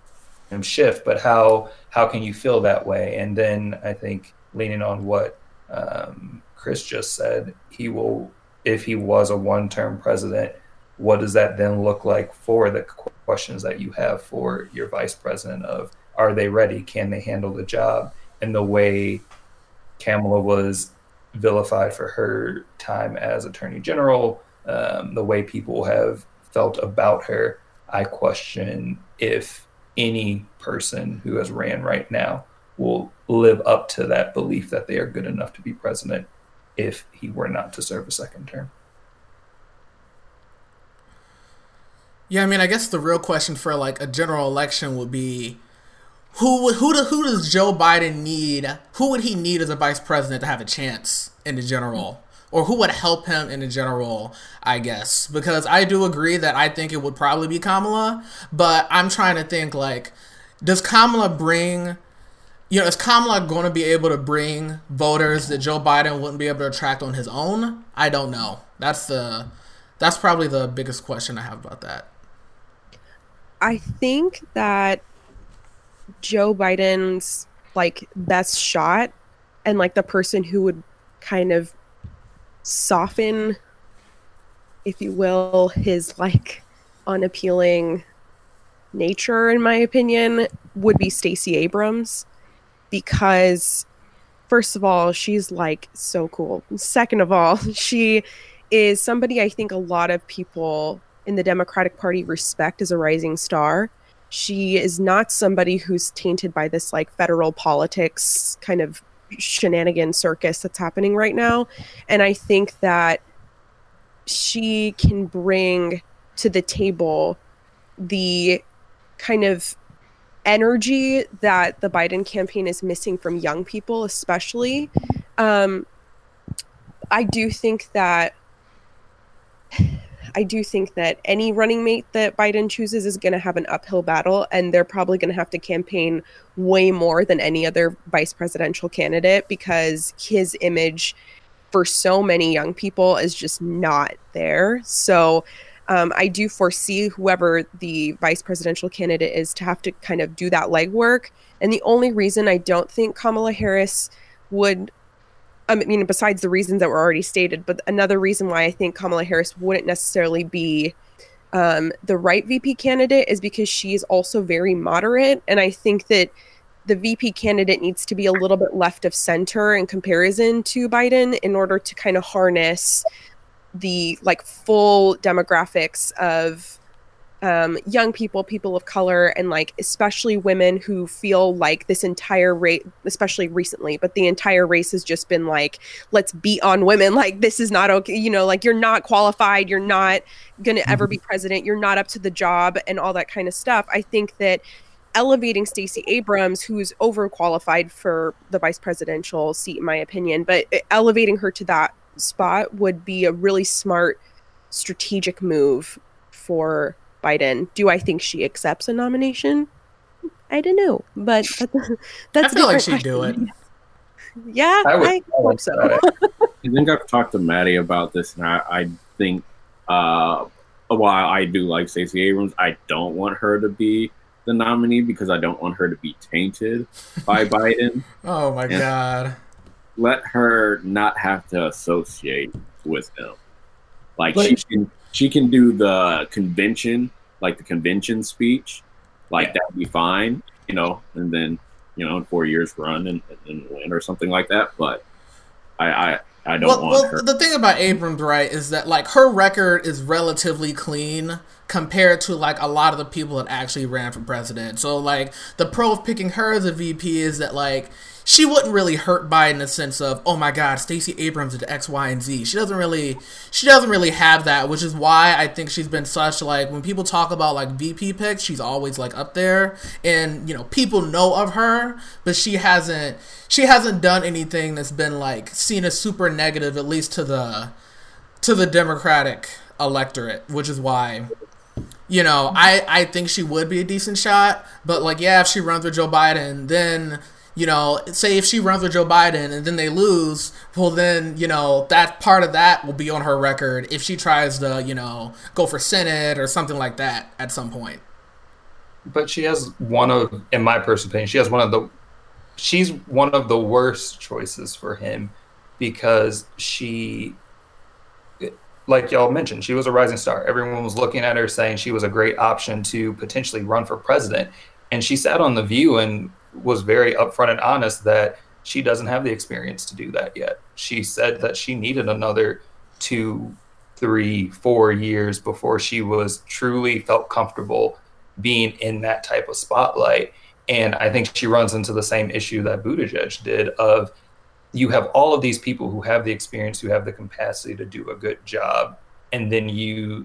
[SPEAKER 5] shift, but how how can you feel that way? And then I think leaning on what um, Chris just said, he will, if he was a one-term president, what does that then look like for the questions that you have for your vice president of are they ready? Can they handle the job? And the way Kamala was vilified for her time as attorney general, um, the way people have felt about her, I question if any person who has ran right now will live up to that belief that they are good enough to be president if he were not to serve a second term.
[SPEAKER 1] Yeah, I mean, I guess the real question for like a general election would be who would who do, who does Joe Biden need? Who would he need as a vice president to have a chance in the general? Or who would help him in a general, I guess. Because I do agree that I think it would probably be Kamala, but I'm trying to think like, does Kamala bring you know, is Kamala going to be able to bring voters that Joe Biden wouldn't be able to attract on his own? I don't know. That's the that's probably the biggest question I have about that.
[SPEAKER 4] I think that Joe Biden's like best shot and like the person who would kind of soften if you will his like unappealing nature in my opinion would be Stacey Abrams. Because first of all she's like so cool. Second of all she is somebody I think a lot of people in the Democratic Party respect as a rising star. She is not somebody who's tainted by this like federal politics kind of shenanigan circus that's happening right now. And I think that she can bring to the table the kind of energy that the Biden campaign is missing from young people, especially. Um, I do think that I do think that any running mate that Biden chooses is going to have an uphill battle, and they're probably going to have to campaign way more than any other vice presidential candidate because his image for so many young people is just not there. So um, I do foresee whoever the vice presidential candidate is to have to kind of do that legwork. And the only reason I don't think Kamala Harris would I mean, besides the reasons that were already stated, but another reason why I think Kamala Harris wouldn't necessarily be um, the right VP candidate is because she is also very moderate. And I think that the VP candidate needs to be a little bit left of center in comparison to Biden in order to kind of harness the like full demographics of um, young people, people of color, and like especially women who feel like this entire race, especially recently, but the entire race has just been like, let's beat on women. Like, this is not okay. You know, like you're not qualified. You're not going to ever be mm-hmm. president. You're not up to the job and all that kind of stuff. I think that elevating Stacey Abrams, who's overqualified for the vice presidential seat, in my opinion, but elevating her to that spot would be a really smart strategic move for Biden. Do I think she accepts a nomination? I don't know, but that, that's
[SPEAKER 1] I feel like she'd do it.
[SPEAKER 4] Yeah,
[SPEAKER 5] I would-
[SPEAKER 4] I hope so.
[SPEAKER 2] I think I've talked to Maddie about this, and I, I think uh, while I do like Stacey Abrams, I don't want her to be the nominee because I don't want her to be tainted by Biden.
[SPEAKER 1] Oh my
[SPEAKER 2] Yeah.
[SPEAKER 1] god.
[SPEAKER 2] Let her not have to associate with him. Like
[SPEAKER 5] But-
[SPEAKER 2] she can, she can do the convention, like the convention speech, like
[SPEAKER 5] Yeah.
[SPEAKER 2] that'd be fine, you know, and then you know in four years run and, and win or something like that. But I, I, I don't
[SPEAKER 1] Well,
[SPEAKER 2] want
[SPEAKER 1] well
[SPEAKER 2] her.
[SPEAKER 1] the thing about Abrams, right, is that like her record is relatively clean compared to like a lot of the people that actually ran for president. So like the pro of picking her as a VP is that like she wouldn't really hurt Biden in the sense of oh my god Stacey Abrams did X Y and Z. She doesn't really she doesn't really have that, which is why I think she's been such like when people talk about like VP picks, she's always like up there, and you know people know of her, but she hasn't she hasn't done anything that's been like seen as super negative at least to the to the Democratic electorate, which is why you know, I I think she would be a decent shot, but like yeah, if she runs with Joe Biden, then you know, say if she runs with Joe Biden and then they lose, well then, you know, that part of that will be on her record if she tries to, you know, go for Senate or something like that at some point.
[SPEAKER 5] but she has one of, in my personal opinion, she has one of the, she's one of the worst choices for him because she, like y'all mentioned, she was a rising star. Everyone was looking at her saying she was a great option to potentially run for president. And she sat on The View and was very upfront and honest that she doesn't have the experience to do that yet. She said that she needed another two, three, four years before she was truly felt comfortable being in that type of spotlight. And I think she runs into the same issue that Buttigieg did of you have all of these people who have the experience, who have the capacity to do a good job, and then you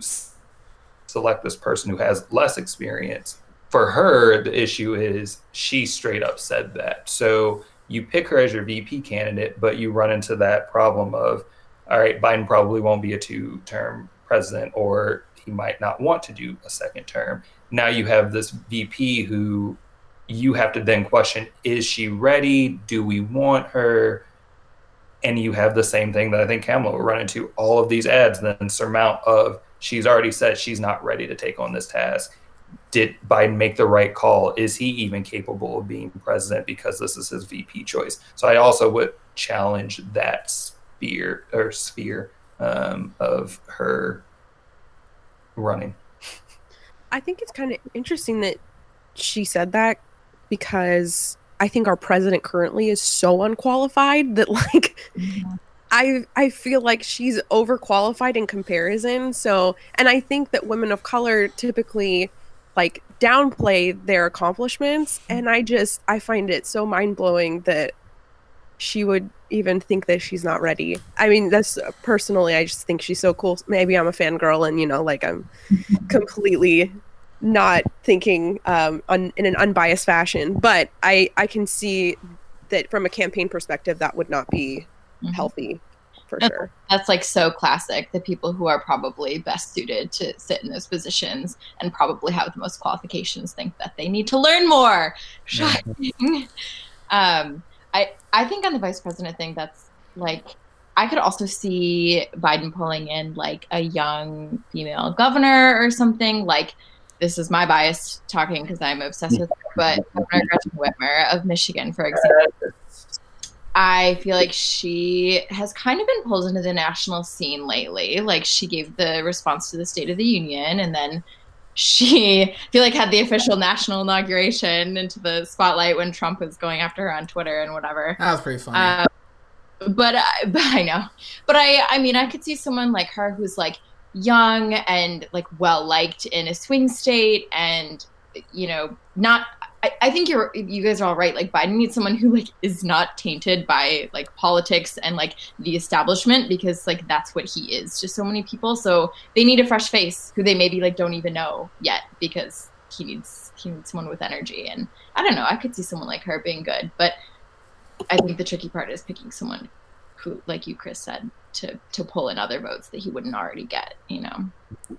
[SPEAKER 5] select this person who has less experience. For her, the issue is she straight up said that. So you pick her as your VP candidate, but you run into that problem of, all right, Biden probably won't be a two term president, or he might not want to do a second term. Now you have this VP who you have to then question is she ready? Do we want her? And you have the same thing that I think Kamala will run into all of these ads, then surmount of she's already said she's not ready to take on this task. Did Biden make the right call? Is he even capable of being president because this is his VP choice? So I also would challenge that sphere or sphere um, of her running.
[SPEAKER 4] I think it's kind of interesting that she said that because I think our president currently is so unqualified that like I I feel like she's overqualified in comparison. So, and I think that women of color typically like downplay their accomplishments and I just I find it so mind-blowing that she would even think that she's not ready. I mean, that's personally I just think she's so cool. Maybe I'm a fangirl and you know like I'm completely not thinking um, un, in an unbiased fashion, but I I can see that from a campaign perspective that would not be
[SPEAKER 3] Mhm.
[SPEAKER 4] healthy for
[SPEAKER 3] Uh,
[SPEAKER 4] sure.
[SPEAKER 3] That's like so classic. The people who are probably best suited to sit in those positions and probably have the most qualifications think that they need to learn more. Shocking. um, I I think on the vice president thing, that's like I could also see Biden pulling in like a young female governor or something. Like this is my bias talking because I'm obsessed with her, but Governor Gretchen Whitmer of Michigan, for example. I feel like she has kind of been pulled into the national scene lately. Like she gave the response to the State of the Union, and then she I feel like had the official national inauguration into the spotlight when Trump was going after her on Twitter and whatever.
[SPEAKER 1] That was pretty funny.
[SPEAKER 3] Um, but I, but I know, but I I mean I could see someone like her who's like young and like well liked in a swing state and you know not. I, I think you're you guys are all right. Like Biden needs someone who like is not tainted by like politics and like the establishment because like that's what he is to so many people. So they need a fresh face who they maybe like don't even know yet because he needs he needs someone with energy and I don't know. I could see someone like her being good, but I think the tricky part is picking someone who, like you, Chris said, to to pull in other votes that he wouldn't already get. You know.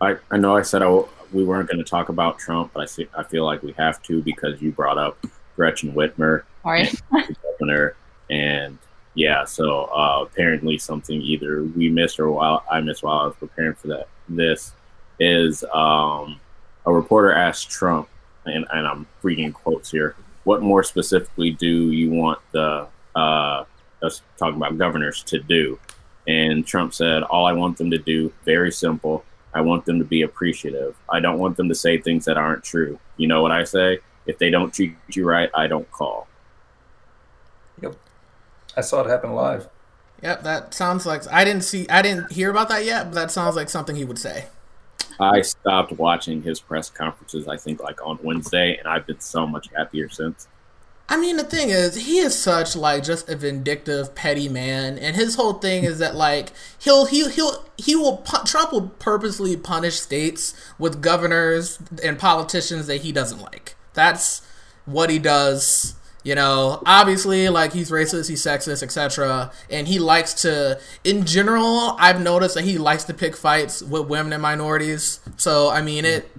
[SPEAKER 2] I, I know I said I, we weren't going to talk about Trump, but I see, I feel like we have to because you brought up Gretchen Whitmer,
[SPEAKER 3] Sorry.
[SPEAKER 2] governor, and yeah, so uh, apparently something either we missed or while I missed while I was preparing for that. This is um, a reporter asked Trump, and, and I'm reading quotes here. What more specifically do you want the uh, us talking about governors to do? And Trump said, All I want them to do, very simple. I want them to be appreciative. I don't want them to say things that aren't true. You know what I say? If they don't treat you right, I don't call.
[SPEAKER 5] Yep. I saw it happen live.
[SPEAKER 1] Yep, that sounds like I didn't see, I didn't hear about that yet, but that sounds like something he would say.
[SPEAKER 2] I stopped watching his press conferences, I think, like on Wednesday, and I've been so much happier since.
[SPEAKER 1] I mean, the thing is, he is such like just a vindictive, petty man, and his whole thing is that like he'll he he'll he will Trump will purposely punish states with governors and politicians that he doesn't like. That's what he does. You know, obviously, like he's racist, he's sexist, etc. And he likes to, in general, I've noticed that he likes to pick fights with women and minorities. So, I mean, it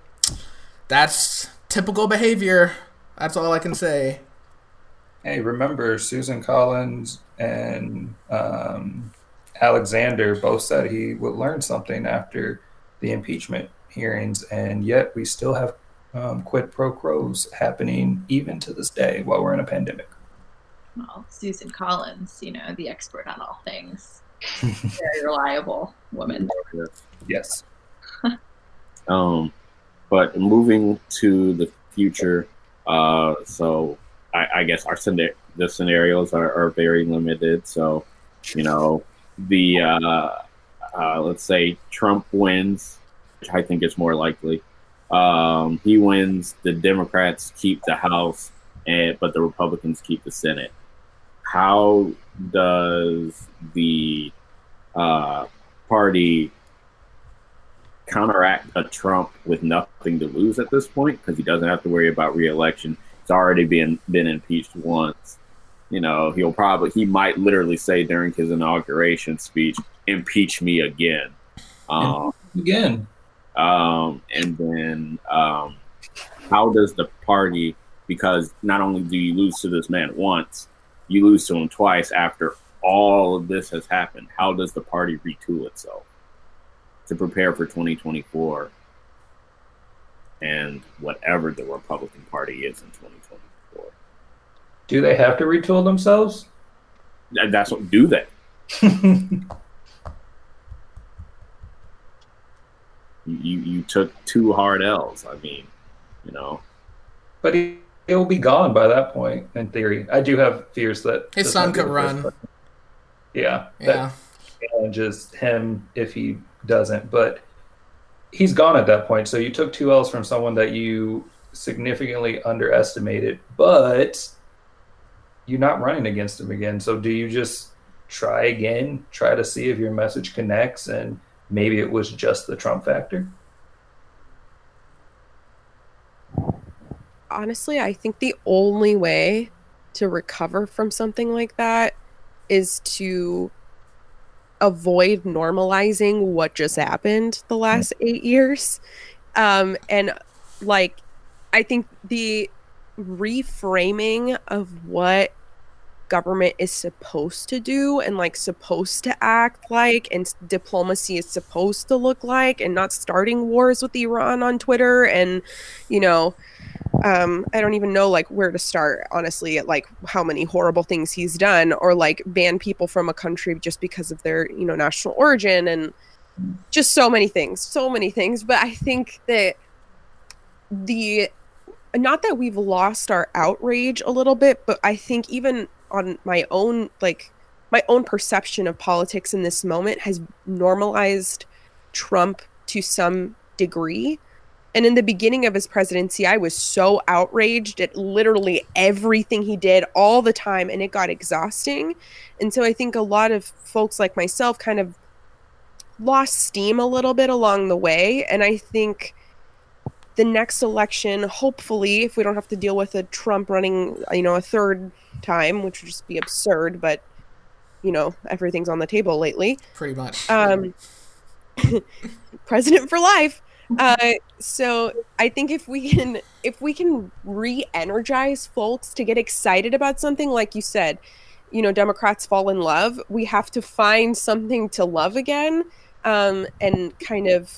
[SPEAKER 1] that's typical behavior. That's all I can say.
[SPEAKER 5] Hey, remember Susan Collins and um, Alexander both said he would learn something after the impeachment hearings, and yet we still have um, quid pro quos happening even to this day while we're in a pandemic.
[SPEAKER 3] Well, Susan Collins, you know, the expert on all things. Very reliable woman.
[SPEAKER 5] Yes.
[SPEAKER 2] Um, but moving to the future, uh, so I, I guess our the scenarios are, are very limited. So, you know, the uh, uh, let's say Trump wins, which I think is more likely. Um, he wins. The Democrats keep the House, and but the Republicans keep the Senate. How does the uh, party counteract a Trump with nothing to lose at this point because he doesn't have to worry about reelection. Already been been impeached once. You know, he'll probably he might literally say during his inauguration speech, "Impeach me again." Um,
[SPEAKER 5] Again,
[SPEAKER 2] um, and then um, how does the party? Because not only do you lose to this man once, you lose to him twice after all of this has happened. How does the party retool itself to prepare for 2024 and whatever the Republican Party is in 2024?
[SPEAKER 5] Do they have to retool themselves?
[SPEAKER 2] That's what do they? You, you you took two hard L's. I mean, you know,
[SPEAKER 5] but he, he'll be gone by that point, in theory. I do have fears that
[SPEAKER 1] His son could run.
[SPEAKER 5] person. Yeah,
[SPEAKER 1] Yeah.
[SPEAKER 5] that challenges him if he doesn't. But he's gone at that point. So you took two L's from someone that you significantly underestimated, but you're not running against him again. So do you just try again, try to see if your message connects, and maybe it was just the Trump factor?
[SPEAKER 4] honestly, I think the only way to recover from something like that is to avoid normalizing what just happened the last eight years. Um, and like, I think the reframing of what government is supposed to do and like supposed to act like and diplomacy is supposed to look like and not starting wars with Iran on Twitter and you know um i don't even know like where to start honestly at like how many horrible things he's done or like ban people from a country just because of their you know national origin and just so many things so many things. But i think that the not that we've lost our outrage a little bit but i think even on my own like my own perception of politics in this moment has normalized trump to some degree and in the beginning of his presidency, I was so outraged at literally everything he did all the time, and it got exhausting. And so I think a lot of folks like myself kind of lost steam a little bit along the way. And I think the next election, hopefully, if we don't have to deal with a Trump running, you know, a third time, which would just be absurd, but you know, everything's on the table lately
[SPEAKER 1] pretty much.
[SPEAKER 4] um, president for life. Uh, so I think if we can if we can re-energize folks to get excited about something, like you said, you know, Democrats fall in love. We have to find something to love again, um, and kind of.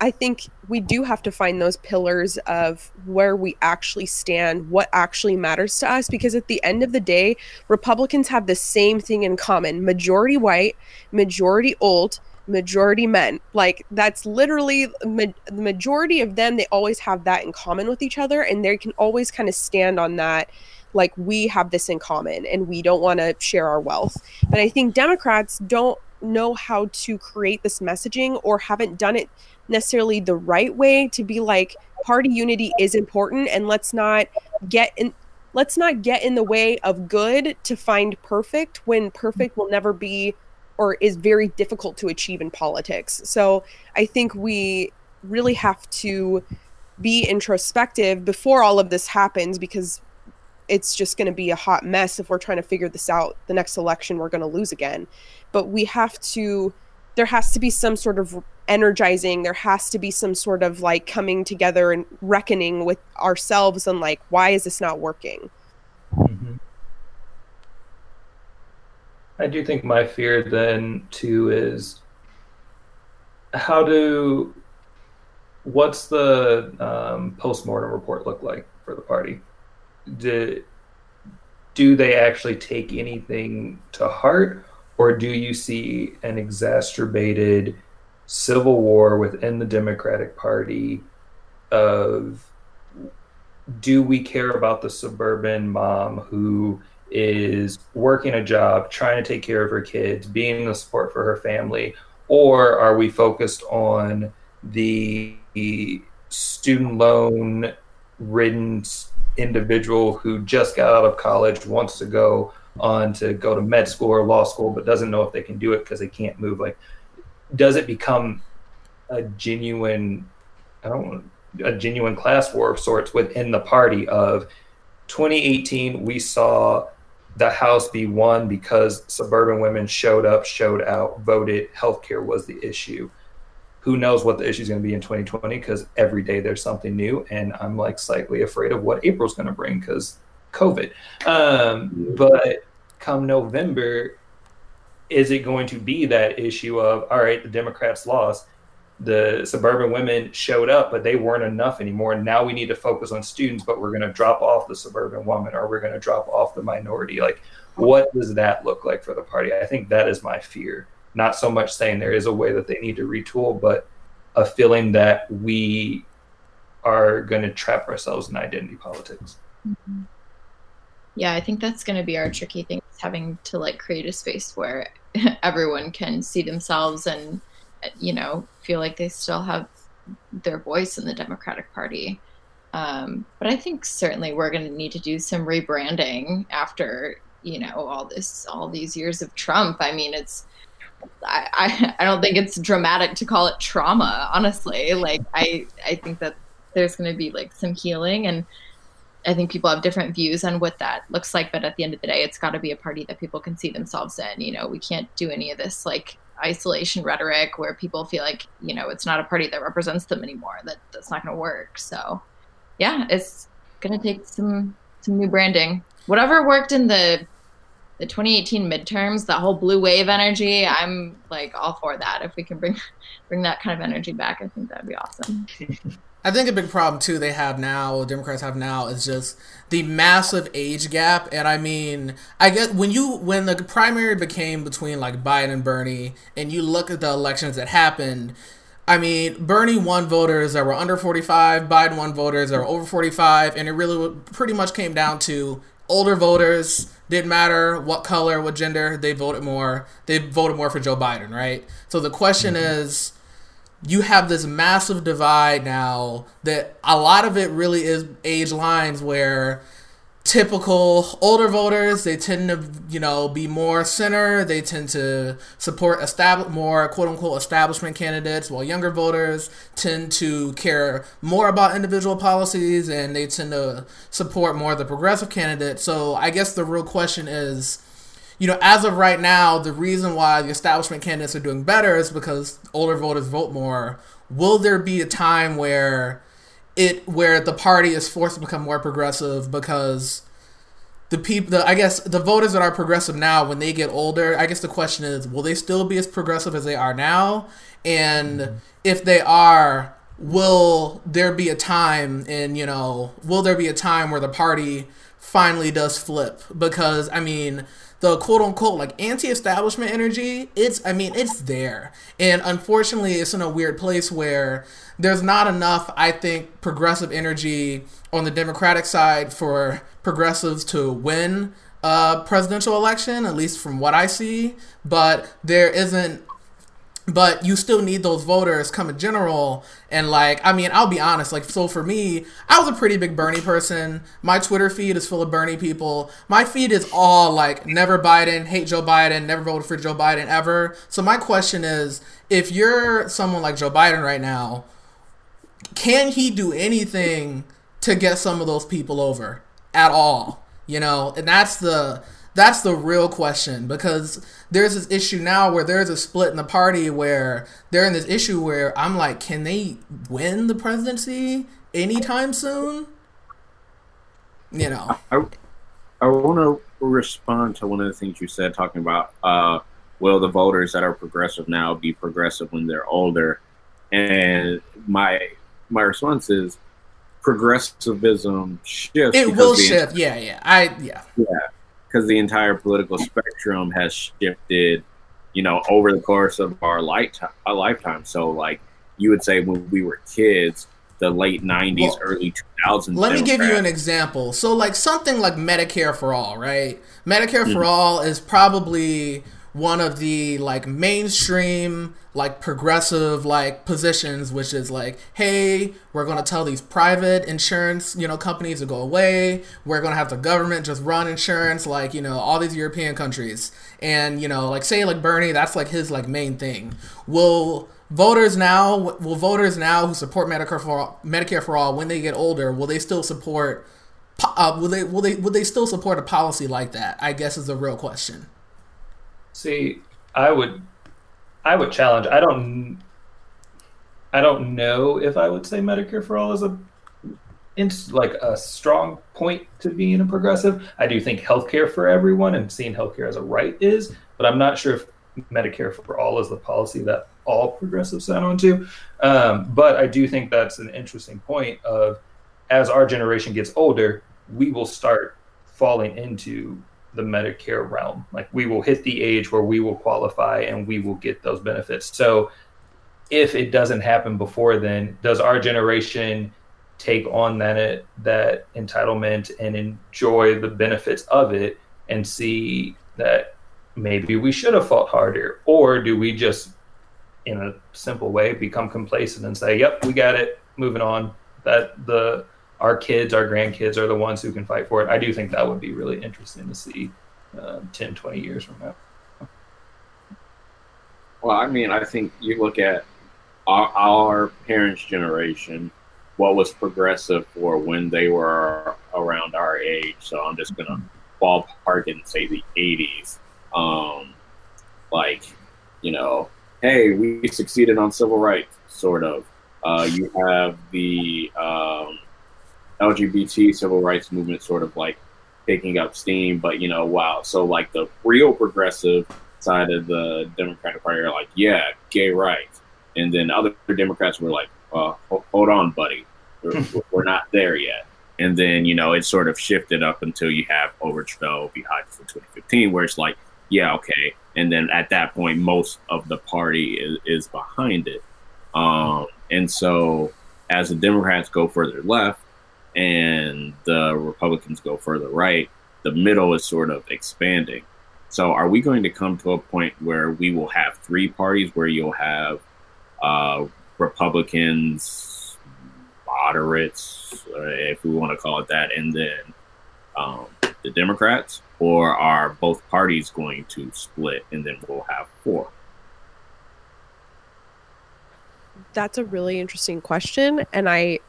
[SPEAKER 4] I think we do have to find those pillars of where we actually stand, what actually matters to us, because at the end of the day, Republicans have the same thing in common majority white, majority old, majority men. Like that's literally ma- the majority of them. They always have that in common with each other, and they can always kind of stand on that. Like we have this in common, and we don't want to share our wealth. But I think Democrats don't know how to create this messaging or haven't done it necessarily the right way to be like party unity is important and let's not get in let's not get in the way of good to find perfect when perfect will never be or is very difficult to achieve in politics. So I think we really have to be introspective before all of this happens because it's just going to be a hot mess if we're trying to figure this out. The next election, we're going to lose again. But we have to, there has to be some sort of energizing. There has to be some sort of like coming together and reckoning with ourselves and like, why is this not working? Mm-hmm.
[SPEAKER 5] I do think my fear then too is how do what's the um, post-mortem report look like for the party? Do, do they actually take anything to heart, or do you see an exacerbated civil war within the Democratic Party of do we care about the suburban mom who is working a job, trying to take care of her kids, being the support for her family, or are we focused on the student loan ridden individual who just got out of college, wants to go on to go to med school or law school, but doesn't know if they can do it because they can't move? Like, does it become a genuine, I don't want a genuine class war of sorts within the party of 2018 we saw the House be won because suburban women showed up, showed out, voted. Healthcare was the issue. Who knows what the issue is going to be in 2020? Because every day there's something new, and I'm like slightly afraid of what April's going to bring because COVID. Um, but come November, is it going to be that issue of all right, the Democrats lost? the suburban women showed up, but they weren't enough anymore. And now we need to focus on students, but we're going to drop off the suburban woman or we're going to drop off the minority. Like, what does that look like for the party? I think that is my fear. Not so much saying there is a way that they need to retool, but a feeling that we are going to trap ourselves in identity politics.
[SPEAKER 3] Mm-hmm. Yeah, I think that's going to be our tricky thing, having to like create a space where everyone can see themselves and you know, feel like they still have their voice in the Democratic Party. Um, but I think certainly we're going to need to do some rebranding after you know all this all these years of Trump. I mean, it's I, I, I don't think it's dramatic to call it trauma. Honestly, like I I think that there's going to be like some healing and. I think people have different views on what that looks like, but at the end of the day, it's got to be a party that people can see themselves in. You know, we can't do any of this like isolation rhetoric where people feel like you know it's not a party that represents them anymore that that's not going to work so yeah it's going to take some some new branding. Whatever worked in the the 2018 midterms that whole blue wave energy i'm like all for that. If we can bring bring that kind of energy back i think that'd be awesome
[SPEAKER 1] I think a big problem too they have now, Democrats have now, is just the massive age gap. And I mean, I guess when you when the primary became between like Biden and Bernie, and you look at the elections that happened, I mean, Bernie won voters that were under 45, Biden won voters that were over 45, and it really pretty much came down to older voters. Didn't matter what color, what gender, they voted more. They voted more for Joe Biden, right? So the question mm-hmm. is you have this massive divide now that a lot of it really is age lines where typical older voters they tend to you know be more center. They tend to support establish more quote unquote establishment candidates while younger voters tend to care more about individual policies and they tend to support more the progressive candidates. So i guess the real question is you know, as of right now, the reason why the establishment candidates are doing better is because older voters vote more. will there be a time where it where the party is forced to become more progressive because the people the, i guess the voters that are progressive now when they get older i guess the question is will they still be as progressive as they are now and mm-hmm. if they are will there be a time in you know will there be a time where the party finally does flip because i mean the quote unquote like anti-establishment energy it's i mean it's there. And unfortunately it's in a weird place where there's not enough i think progressive energy on the democratic side for progressives to win a presidential election at least from what i see. But there isn't but you still need those voters come in general. And like i mean i'll be honest like so for me i was a pretty big bernie person. My twitter feed is full of bernie people. My feed is all like never biden hate joe biden never voted for joe biden ever. So my question is if you're someone like joe biden right now can he do anything to get some of those people over at all? You know and that's the that's the real question because there's this issue now where there's a split in the party where they're in this issue where I'm like, can they win the presidency anytime soon? You know.
[SPEAKER 2] I, I want to respond to one of the things you said, talking about uh, will the voters that are progressive now be progressive when they're older? And my my response is progressivism shifts.
[SPEAKER 1] It will shift. yeah, yeah. I yeah.
[SPEAKER 2] Yeah because the entire political spectrum has shifted, you know, over the course of our lifetime. A lifetime. So, like you would say, when we were kids, the late '90s, well, early 2000s.
[SPEAKER 1] Let me give you an example. So, like something like Medicare for all, right? Medicare mm-hmm. for all is probably one of the like mainstream like progressive like positions which is like hey we're going to tell these private insurance you know companies to go away. We're going to have the government just run insurance like you know all these european countries. And you know like say like bernie that's like his like main thing. Will voters now will voters now who support medicare for all, medicare for all when they get older will they still support uh, will they will they will they still support a policy like that? I guess is the real question
[SPEAKER 5] See, I would, I would challenge. I don't, I don't know if I would say Medicare for all is a, like a strong point to being a progressive. I do think healthcare for everyone and seeing healthcare as a right is, but I'm not sure if Medicare for all is the policy that all progressives sign on to. Um, but I do think that's an interesting point of as our generation gets older, we will start falling into the Medicare realm. Like we will hit the age where we will qualify and we will get those benefits. So if it doesn't happen before then, does our generation take on that that entitlement and enjoy the benefits of it and see that maybe we should have fought harder or do we just in a simple way become complacent and say yep we got it moving on that the our kids, our grandkids are the ones who can fight for it. I do think that would be really interesting to see uh, 10, 20 years from now.
[SPEAKER 2] Well, I mean, I think you look at our, our parents' generation, what was progressive for when they were around our age. So I'm just going to ballpark and say the 80s. Um, like, you know, hey, we succeeded on civil rights, sort of. Uh, you have the um, LGBT civil rights movement sort of like picking up steam. But you know, wow. So like the real progressive side of the Democratic Party are like, yeah, gay rights, and then other Democrats were like, uh, hold on, buddy, we're, we're not there yet. And then you know it sort of shifted up until you have Overthrow behind for 2015, where it's like, yeah, okay. And then at that point, most of the party is, is behind it. Um, and so as the Democrats go further left, and the Republicans go further right, the middle is sort of expanding. So, are we going to come to a point where we will have three parties where you'll have uh, Republicans, moderates, if we want to call it that, and then um, the Democrats? Or are both parties going to split and then we'll have four?
[SPEAKER 4] That's a really interesting question. And I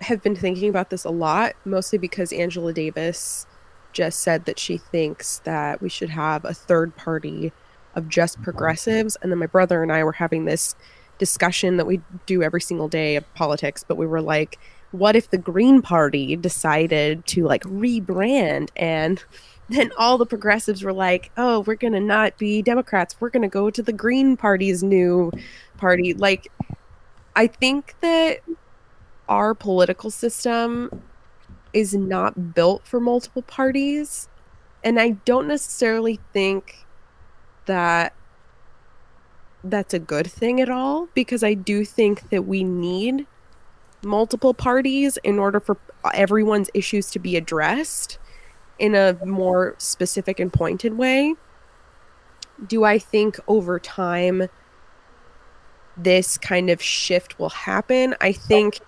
[SPEAKER 4] have been thinking about this a lot, mostly because Angela Davis just said that she thinks that we should have a third party of just progressives. And then my brother and I were having this discussion that we do every single day of politics, but we were like, what if the Green Party decided to like rebrand and then all the progressives were like, oh, we're going to not be Democrats. We're going to go to the Green Party's new party. Like, I think that our political system is not built for multiple parties. And I don't necessarily think that that's a good thing at all because I do think that we need multiple parties in order for everyone's issues to be addressed in a more specific and pointed way. Do I think over time this kind of shift will happen? I think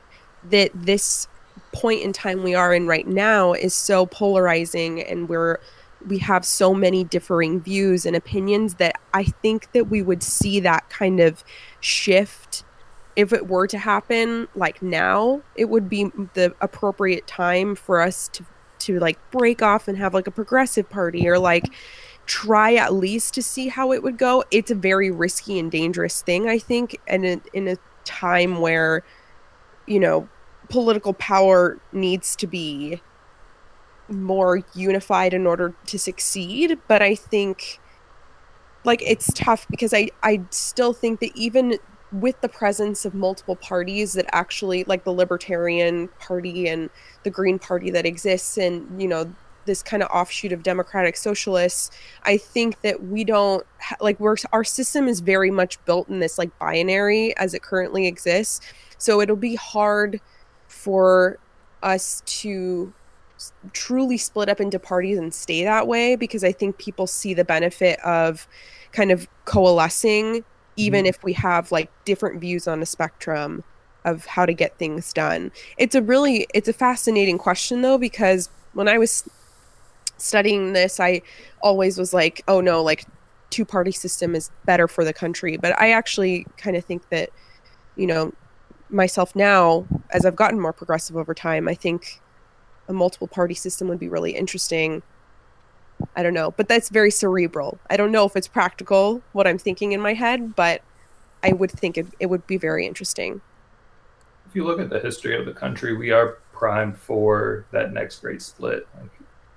[SPEAKER 4] that this point in time we are in right now is so polarizing and we're we have so many differing views and opinions that I think that we would see that kind of shift if it were to happen like now it would be the appropriate time for us to to like break off and have like a progressive party or like try at least to see how it would go. It's a very risky and dangerous thing i think and in, in a time where you know political power needs to be more unified in order to succeed. But i think like it's tough because i i still think that even with the presence of multiple parties that actually like the libertarian party and the green party that exists and you know this kind of offshoot of democratic socialists i think that we don't ha- like we're our system is very much built in this like binary as it currently exists so it'll be hard for us to truly split up into parties and stay that way because I think people see the benefit of kind of coalescing even mm-hmm. if we have like different views on a spectrum of how to get things done. It's a really it's a fascinating question though because when I was studying this I always was like, oh no, like two party system is better for the country, but I actually kind of think that you know myself now as I've gotten more progressive over time, I think a multiple party system would be really interesting. I don't know, but that's very cerebral. I don't know if it's practical what I'm thinking in my head, but I would think it, it would be very interesting.
[SPEAKER 5] If you look at the history of the country, we are primed for that next great split. Like,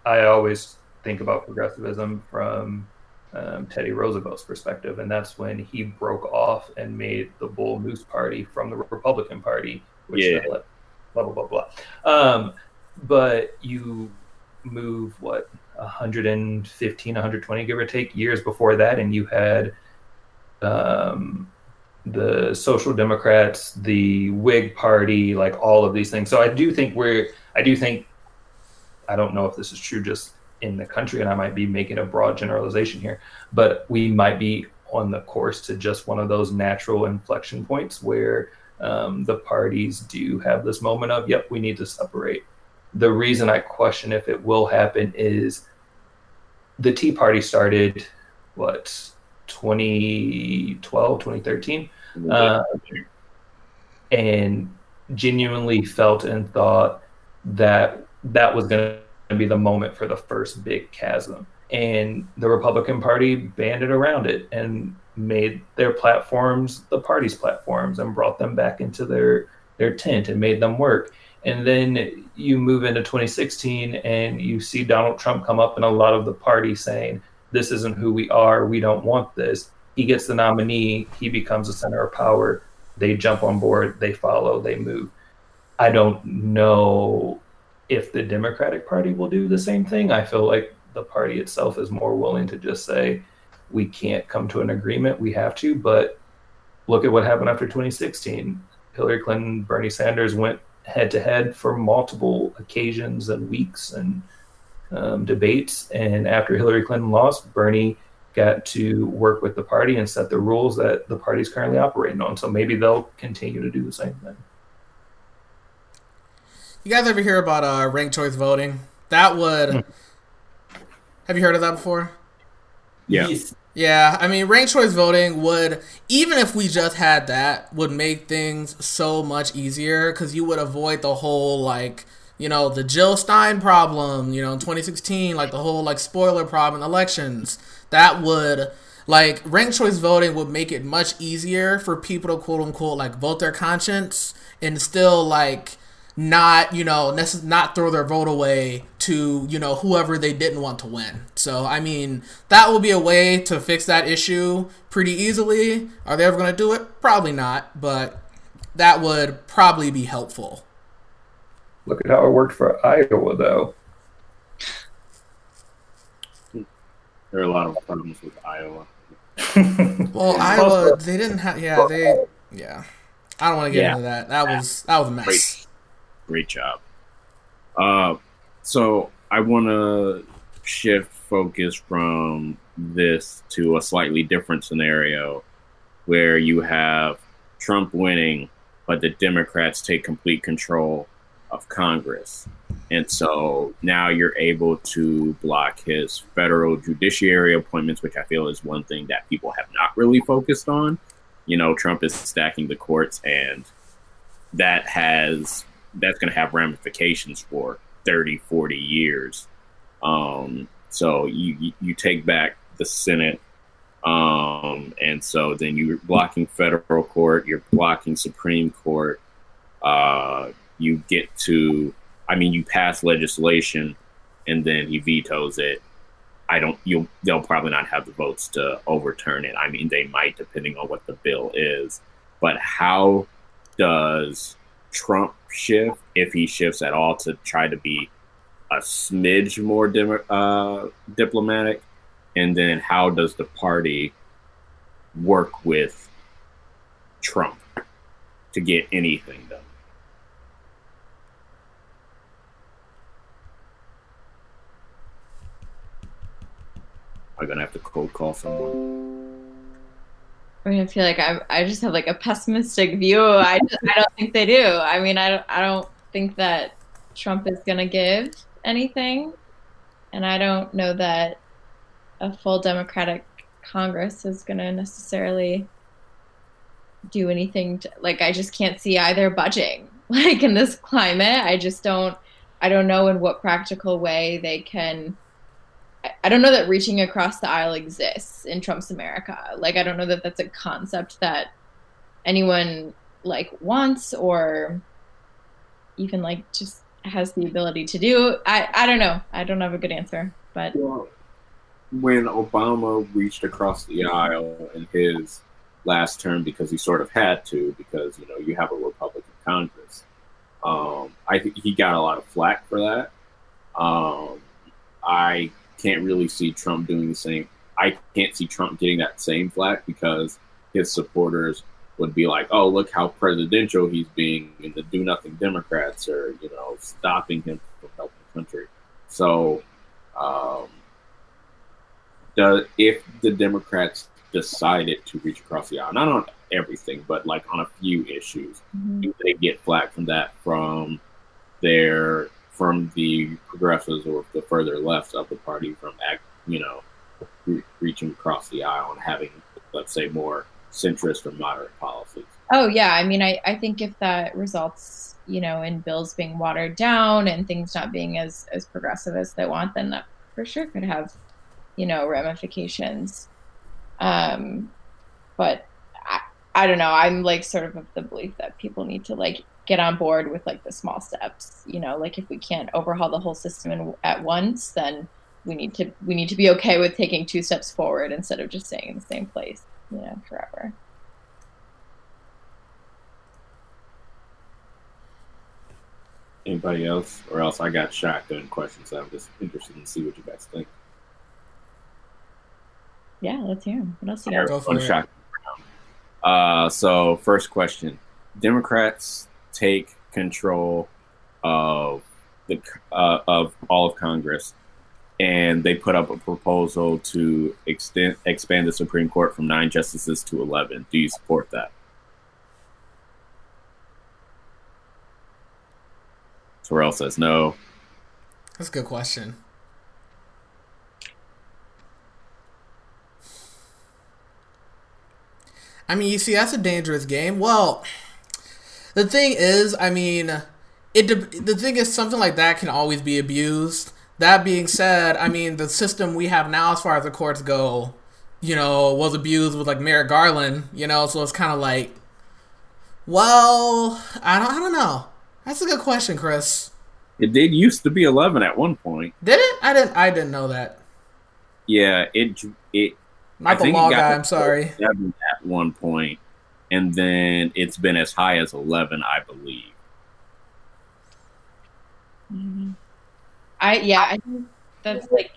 [SPEAKER 5] I always think about progressivism from um, Teddy Roosevelt's perspective, and that's when he broke off and made the Bull Moose Party from the Republican Party, which
[SPEAKER 2] yeah.
[SPEAKER 5] blah blah blah blah. Um, but you move what 115, 120, give or take, years before that, and you had um, the Social Democrats, the Whig Party, like all of these things. So I do think we're, I do think, I don't know if this is true just in the country, and I might be making a broad generalization here, but we might be on the course to just one of those natural inflection points where um, the parties do have this moment of, yep, we need to separate. The reason I question if it will happen is the Tea Party started what 2012, 2013, uh, and genuinely felt and thought that that was going to be the moment for the first big chasm. And the Republican Party banded around it and made their platforms the party's platforms and brought them back into their their tent and made them work. And then you move into 2016 and you see Donald Trump come up and a lot of the party saying, This isn't who we are. We don't want this. He gets the nominee. He becomes the center of power. They jump on board. They follow. They move. I don't know if the Democratic Party will do the same thing. I feel like the party itself is more willing to just say, we can't come to an agreement. We have to. But look at what happened after 2016. Hillary Clinton, Bernie Sanders went head to head for multiple occasions and weeks and um, debates. And after Hillary Clinton lost, Bernie got to work with the party and set the rules that the party's currently operating on. So maybe they'll continue to do the same thing.
[SPEAKER 1] You guys ever hear about uh, ranked choice voting? That would. Mm. Have you heard of that before?
[SPEAKER 2] Yeah.
[SPEAKER 1] Yeah, I mean, ranked choice voting would, even if we just had that, would make things so much easier because you would avoid the whole, like, you know, the Jill Stein problem, you know, in 2016, like the whole, like, spoiler problem in elections. That would Like ranked choice voting would make it much easier for people to quote unquote like vote their conscience and still like not you know necess- not throw their vote away to you know whoever they didn't want to win. So I mean that will be a way to fix that issue pretty easily. Are they ever going to do it? Probably not, but that would probably be helpful.
[SPEAKER 5] Look at how it worked for Iowa, though.
[SPEAKER 2] There are a lot of problems with Iowa.
[SPEAKER 1] Well, Iowa, they didn't have. Yeah, they. Yeah, I don't want to get
[SPEAKER 2] Yeah.
[SPEAKER 1] into that. That was that was a mess.
[SPEAKER 2] Great, job. Uh, so I want to shift focus from this to a slightly different scenario, where you have Trump winning, but the Democrats take complete control of Congress, and so now you're able to block his federal judiciary appointments, which I feel is one thing that people have not really focused on. You know, Trump is stacking the courts, and that has that's going to have ramifications for 30 40 years. Um, so you, you take back the senate um, and so then you're blocking federal court you're blocking supreme court uh, you get to i mean you pass legislation and then he vetoes it. I don't you'll they'll probably not have the votes to overturn it. I mean they might depending on what the bill is. But how does Trump shift, if he shifts at all, to try to be a smidge more dim- uh, diplomatic? And then how does the party work with Trump to get anything done? I'm gonna have to cold call someone.
[SPEAKER 3] I mean, I feel like I I just have like a pessimistic view. I, just, I don't think they do. I mean, I don't I don't think that Trump is gonna give anything, and I don't know that a full Democratic Congress is gonna necessarily do anything. To, like, I just can't see either budging. Like in this climate, I just don't. I don't know in what practical way they can. I- don't know that reaching across the aisle exists in Trump's America. Like, I don't know that that's a concept that anyone like wants or even like just has the ability to do. I I don't know. I don't have a good answer, but
[SPEAKER 2] Well, when Obama reached across the aisle in his last term, because he sort of had to, because you know you have a Republican Congress, um, I think he got a lot of flack for that. Um, I can't really see Trump doing the same. I can't see Trump getting that same flack because his supporters would be like, "Oh, look how presidential he's being," and the do nothing Democrats are, you know, stopping him from helping the country. So, um, the if the Democrats decided to reach across the aisle, not on everything, but like on a few issues, do they get flack from that from their from the progressives or the further left of the party from you know, re- reaching across the aisle and having, let's say, more centrist or moderate policies.
[SPEAKER 3] Oh yeah, I mean, I, I think if that results, you know, in bills being watered down and things not being as as progressive as they want, then that for sure could have, you know, ramifications. Um, but I, I don't know. I'm like sort of of the belief that people need to like get on board with like the small steps. You know, like if we can't overhaul the whole system in, at once, then we need to we need to be okay with taking two steps forward instead of just staying in the same place, you know, forever.
[SPEAKER 2] Anybody else? Or else I got shotgun questions. I'm just interested in see what you guys think.
[SPEAKER 3] Yeah, let's hear 'em. What else you got?
[SPEAKER 1] Go for
[SPEAKER 2] One
[SPEAKER 1] it.
[SPEAKER 2] shot. Uh, so first question: Democrats take control of the uh, of all of Congress, and they put up a proposal to extend expand the Supreme Court from nine justices to eleven. Do you support that? Terrell says no.
[SPEAKER 1] That's a good question. I mean, you see, that's a dangerous game. Well, the thing is, I mean, it. de- The thing is, something like that can always be abused. That being said, I mean, the system we have now, as far as the courts go, you know, was abused with like Merrick Garland, you know, so it's kind of like, well, I don't, I don't know. That's a good question, Chris.
[SPEAKER 2] It did used to be eleven at one point.
[SPEAKER 1] Did it? I didn't, I didn't know that.
[SPEAKER 2] Yeah, it it.
[SPEAKER 1] Not the law guy. I'm sorry.
[SPEAKER 2] Seven at one point, and then it's been as high as eleven, I believe.
[SPEAKER 3] Mm-hmm. I yeah, I think that's like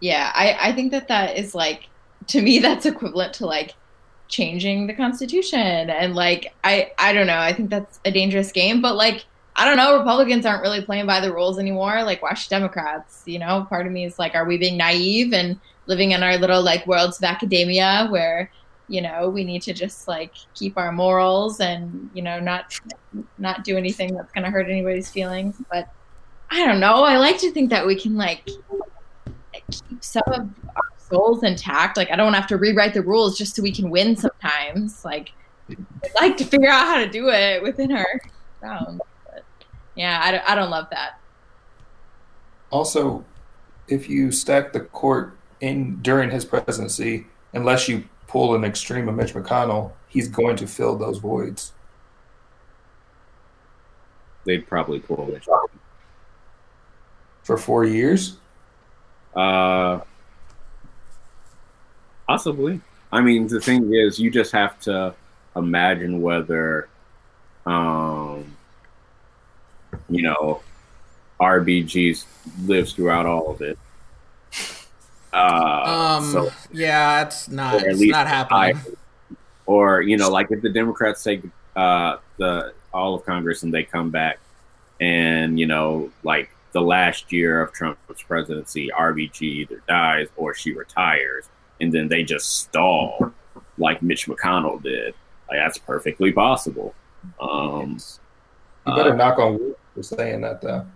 [SPEAKER 3] yeah, I I think that that is like to me that's equivalent to like changing the constitution and like I I don't know, I think that's a dangerous game, but like I don't know, Republicans aren't really playing by the rules anymore. Like why should Democrats? You know, part of me is like are we being naive and living in our little like worlds of academia where you know we need to just like keep our morals and you know not not do anything that's going to hurt anybody's feelings but i don't know. I like to think that we can like keep some of our souls intact. Like i don't have to rewrite the rules just so we can win sometimes. Like i'd like to figure out how to do it within our bounds but yeah I don't, I don't love that.
[SPEAKER 5] Also if you stack the court in during his presidency unless you pull an extreme of Mitch McConnell, he's going to fill those voids.
[SPEAKER 2] They'd probably pull Mitch
[SPEAKER 5] for four years.
[SPEAKER 2] Uh, possibly. I mean, the thing is, you just have to imagine whether, um, you know, RBGs lives throughout all of it.
[SPEAKER 1] Uh, um, so, yeah, it's not. It's not happening. I,
[SPEAKER 2] or you know, like if the Democrats take uh, the all of Congress and they come back, and you know, like the last year of Trump's presidency, RBG either dies or she retires, and then they just stall, like Mitch McConnell did. Like that's perfectly possible. Um,
[SPEAKER 5] you better uh, knock on wood for saying that, though.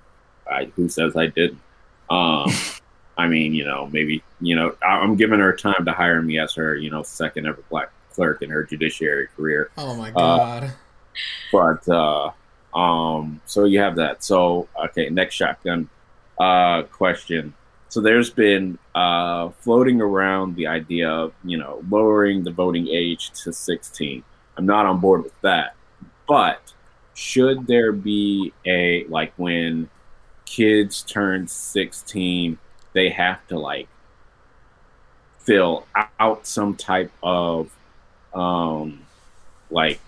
[SPEAKER 2] I, who says I didn't? Um, I mean, you know, maybe, you know, I'm giving her time to hire me as her, you know, second ever black clerk in her judiciary career.
[SPEAKER 1] Oh my god. Uh,
[SPEAKER 2] but uh um so you have that. So okay, next shotgun uh question. So there's been uh floating around the idea of, you know, lowering the voting age to 16. I'm not on board with that. But should there be a like when kids turn 16 they have to like fill out some type of um like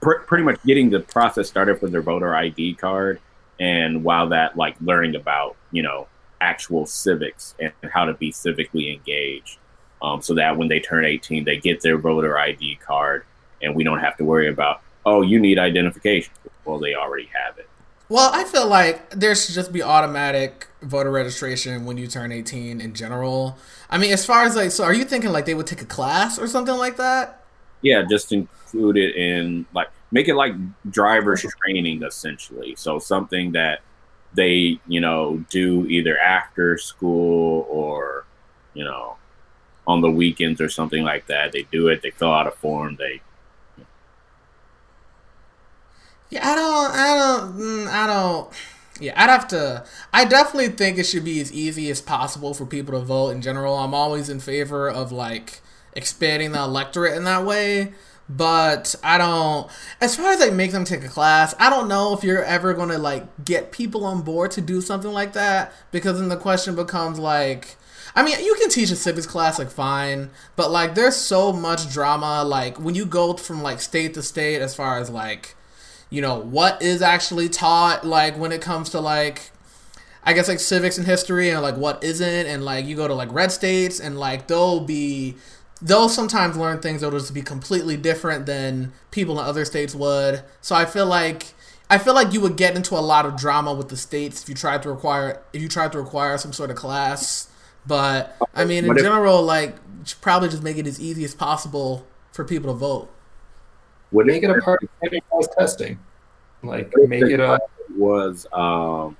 [SPEAKER 2] pr- pretty much getting the process started for their voter ID card and while that like learning about you know actual civics and how to be civically engaged. Um, so that when they turn 18 they get their voter ID card and we don't have to worry about oh you need identification. Well they already have it
[SPEAKER 1] well, I feel like there should just be automatic voter registration when you turn 18 in general. I mean, as far as like, so are you thinking like they would take a class or something like that?
[SPEAKER 2] Yeah, just include it in like make it like driver's training essentially. So something that they, you know, do either after school or, you know, on the weekends or something like that. They do it, they fill out a form, they
[SPEAKER 1] Yeah, I don't, I don't, mm, I don't. Yeah, I'd have to. I definitely think it should be as easy as possible for people to vote in general. I'm always in favor of like expanding the electorate in that way. But I don't. As far as like make them take a class, I don't know if you're ever gonna like get people on board to do something like that because then the question becomes like. I mean, you can teach a civics class like fine, but like there's so much drama like when you go from like state to state as far as like you know what is actually taught like when it comes to like I guess like civics and history and like what isn't and like you go to like red states and like they'll be they'll sometimes learn things that'll just be completely different than people in other states would. So I feel like I feel like you would get into a lot of drama with the states if you tried to require if you tried to require some sort of class. But I mean in general like probably just make it as easy as possible for people to vote.
[SPEAKER 5] Would make it a part of testing? Like make it a
[SPEAKER 2] was um,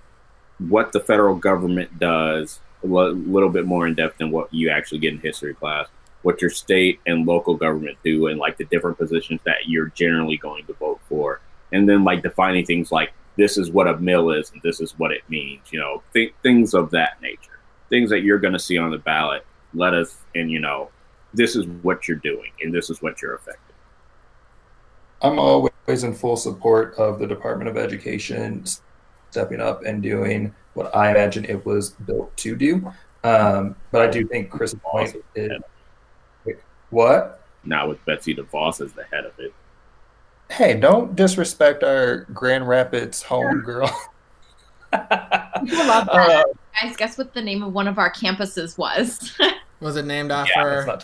[SPEAKER 2] what the federal government does a little bit more in depth than what you actually get in history class. What your state and local government do, and like the different positions that you're generally going to vote for, and then like defining things like this is what a mill is and this is what it means. You know, th- things of that nature, things that you're going to see on the ballot let us and you know this is what you're doing and this is what you're affecting
[SPEAKER 5] I'm always in full support of the Department of Education stepping up and doing what I imagine it was built to do. Um, but I do think Chris point is what?
[SPEAKER 2] Not with Betsy DeVos as the head of it.
[SPEAKER 5] Hey, don't disrespect our Grand Rapids home girl.
[SPEAKER 3] Love that. Uh, Guys, guess what the name of one of our campuses was?
[SPEAKER 1] was it named after?
[SPEAKER 2] Yeah,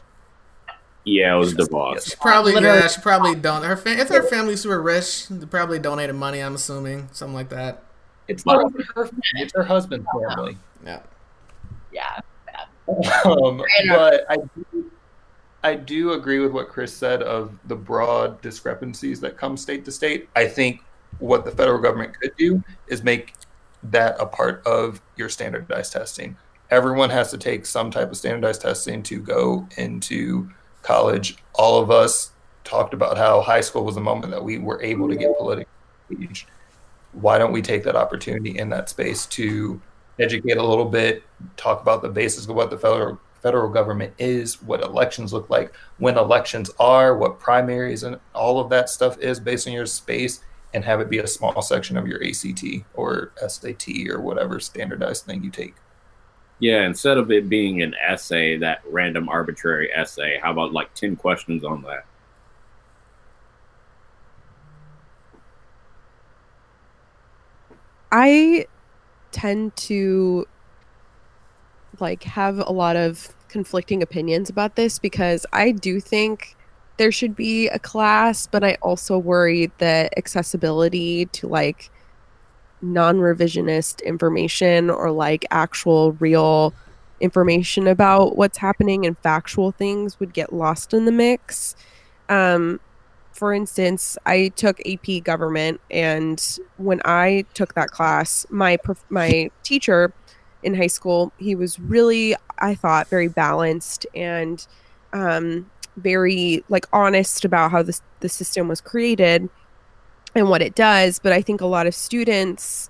[SPEAKER 2] yeah, it was DeVos.
[SPEAKER 1] She probably Literally. yeah, she probably don't. Her fa- if her family's super rich, they probably donated money. I'm assuming something like that.
[SPEAKER 5] It's not her family; it's her husband's family.
[SPEAKER 1] Yeah.
[SPEAKER 3] Yeah.
[SPEAKER 5] Um, but I do, I do agree with what Chris said of the broad discrepancies that come state to state. I think what the federal government could do is make that a part of your standardized testing. Everyone has to take some type of standardized testing to go into college, all of us talked about how high school was the moment that we were able to get politically engaged. Why don't we take that opportunity in that space to educate a little bit, talk about the basis of what the federal federal government is, what elections look like, when elections are, what primaries and all of that stuff is based on your space, and have it be a small section of your ACT or SAT or whatever standardized thing you take.
[SPEAKER 2] Yeah, instead of it being an essay, that random arbitrary essay, how about like 10 questions on that?
[SPEAKER 4] I tend to like have a lot of conflicting opinions about this because I do think there should be a class, but I also worry that accessibility to like non-revisionist information or like actual real information about what's happening and factual things would get lost in the mix. Um, for instance, I took AP government, and when I took that class, my my teacher in high school, he was really, I thought, very balanced and um, very like honest about how this the system was created and what it does but i think a lot of students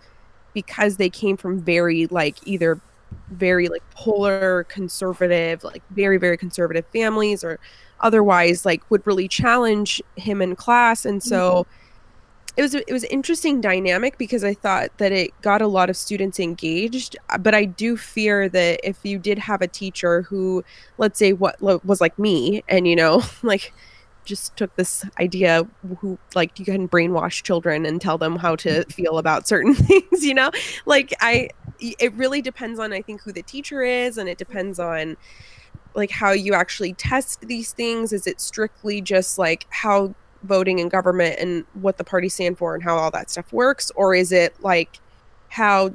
[SPEAKER 4] because they came from very like either very like polar conservative like very very conservative families or otherwise like would really challenge him in class and so mm-hmm. it was it was interesting dynamic because i thought that it got a lot of students engaged but i do fear that if you did have a teacher who let's say what was like me and you know like just took this idea who like you can brainwash children and tell them how to feel about certain things you know? Like i it really depends on i think who the teacher is and it depends mm-hmm. on like how you actually test these things. Is it strictly just like how voting in government and what the party stand for and how all that stuff works? Or is it like how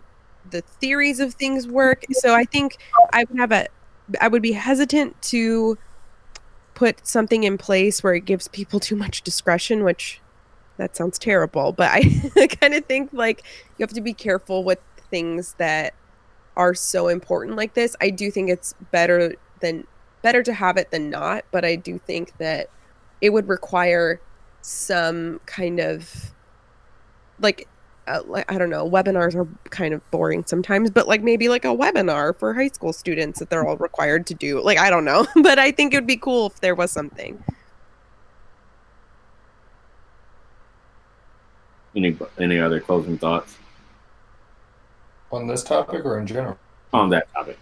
[SPEAKER 4] the theories of things work? So i think i would have a i would be hesitant to put something in place where it gives people too much discretion, which that sounds terrible, but I kind of think like you have to be careful with things that are so important like this. I do think it's better than better to have it than not, but I do think that it would require some kind of like uh, I don't know, webinars are kind of boring sometimes, but like maybe like a webinar for high school students that they're all required to do. Like I don't know, but I think it would be cool if there was something.
[SPEAKER 2] Any any other closing thoughts
[SPEAKER 5] on this topic or in general?
[SPEAKER 2] On that topic.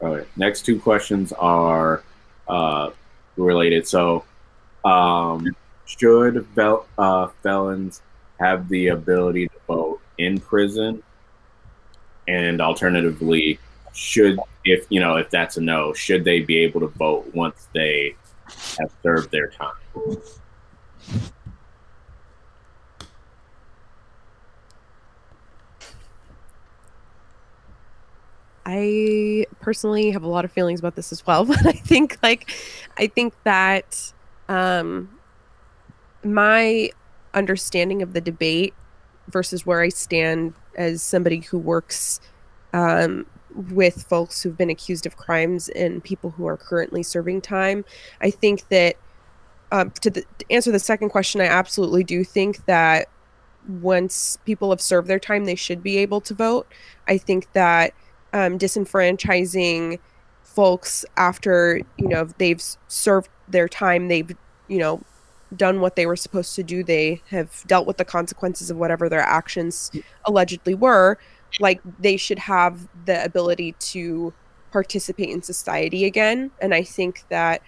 [SPEAKER 2] All right. Next two questions are uh, related. So, um, should fel- uh, felons have the ability to vote in prison? And alternatively, should if you know if that's a no, should they be able to vote once they have served their time?
[SPEAKER 4] I personally have a lot of feelings about this as well, but I think like I think that um my understanding of the debate versus where I stand as somebody who works um, with folks who've been accused of crimes and people who are currently serving time, I think that um, to, the, to answer the second question, I absolutely do think that once people have served their time, they should be able to vote. I think that um, disenfranchising folks after you know they've served their time they've you know done what they were supposed to do. They have dealt with the consequences of whatever their actions allegedly were. Like they should have the ability to participate in society again. And i think that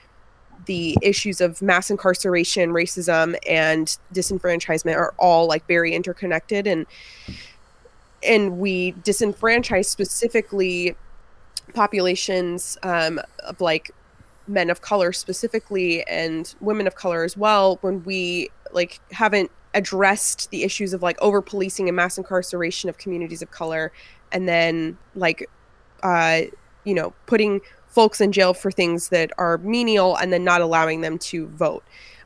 [SPEAKER 4] the issues of mass incarceration racism and disenfranchisement are all like very interconnected. And and we disenfranchise specifically populations um, of like men of color specifically and women of color as well when we like haven't addressed the issues of like over policing and mass incarceration of communities of color and then like uh you know putting folks in jail for things that are menial and then not allowing them to vote.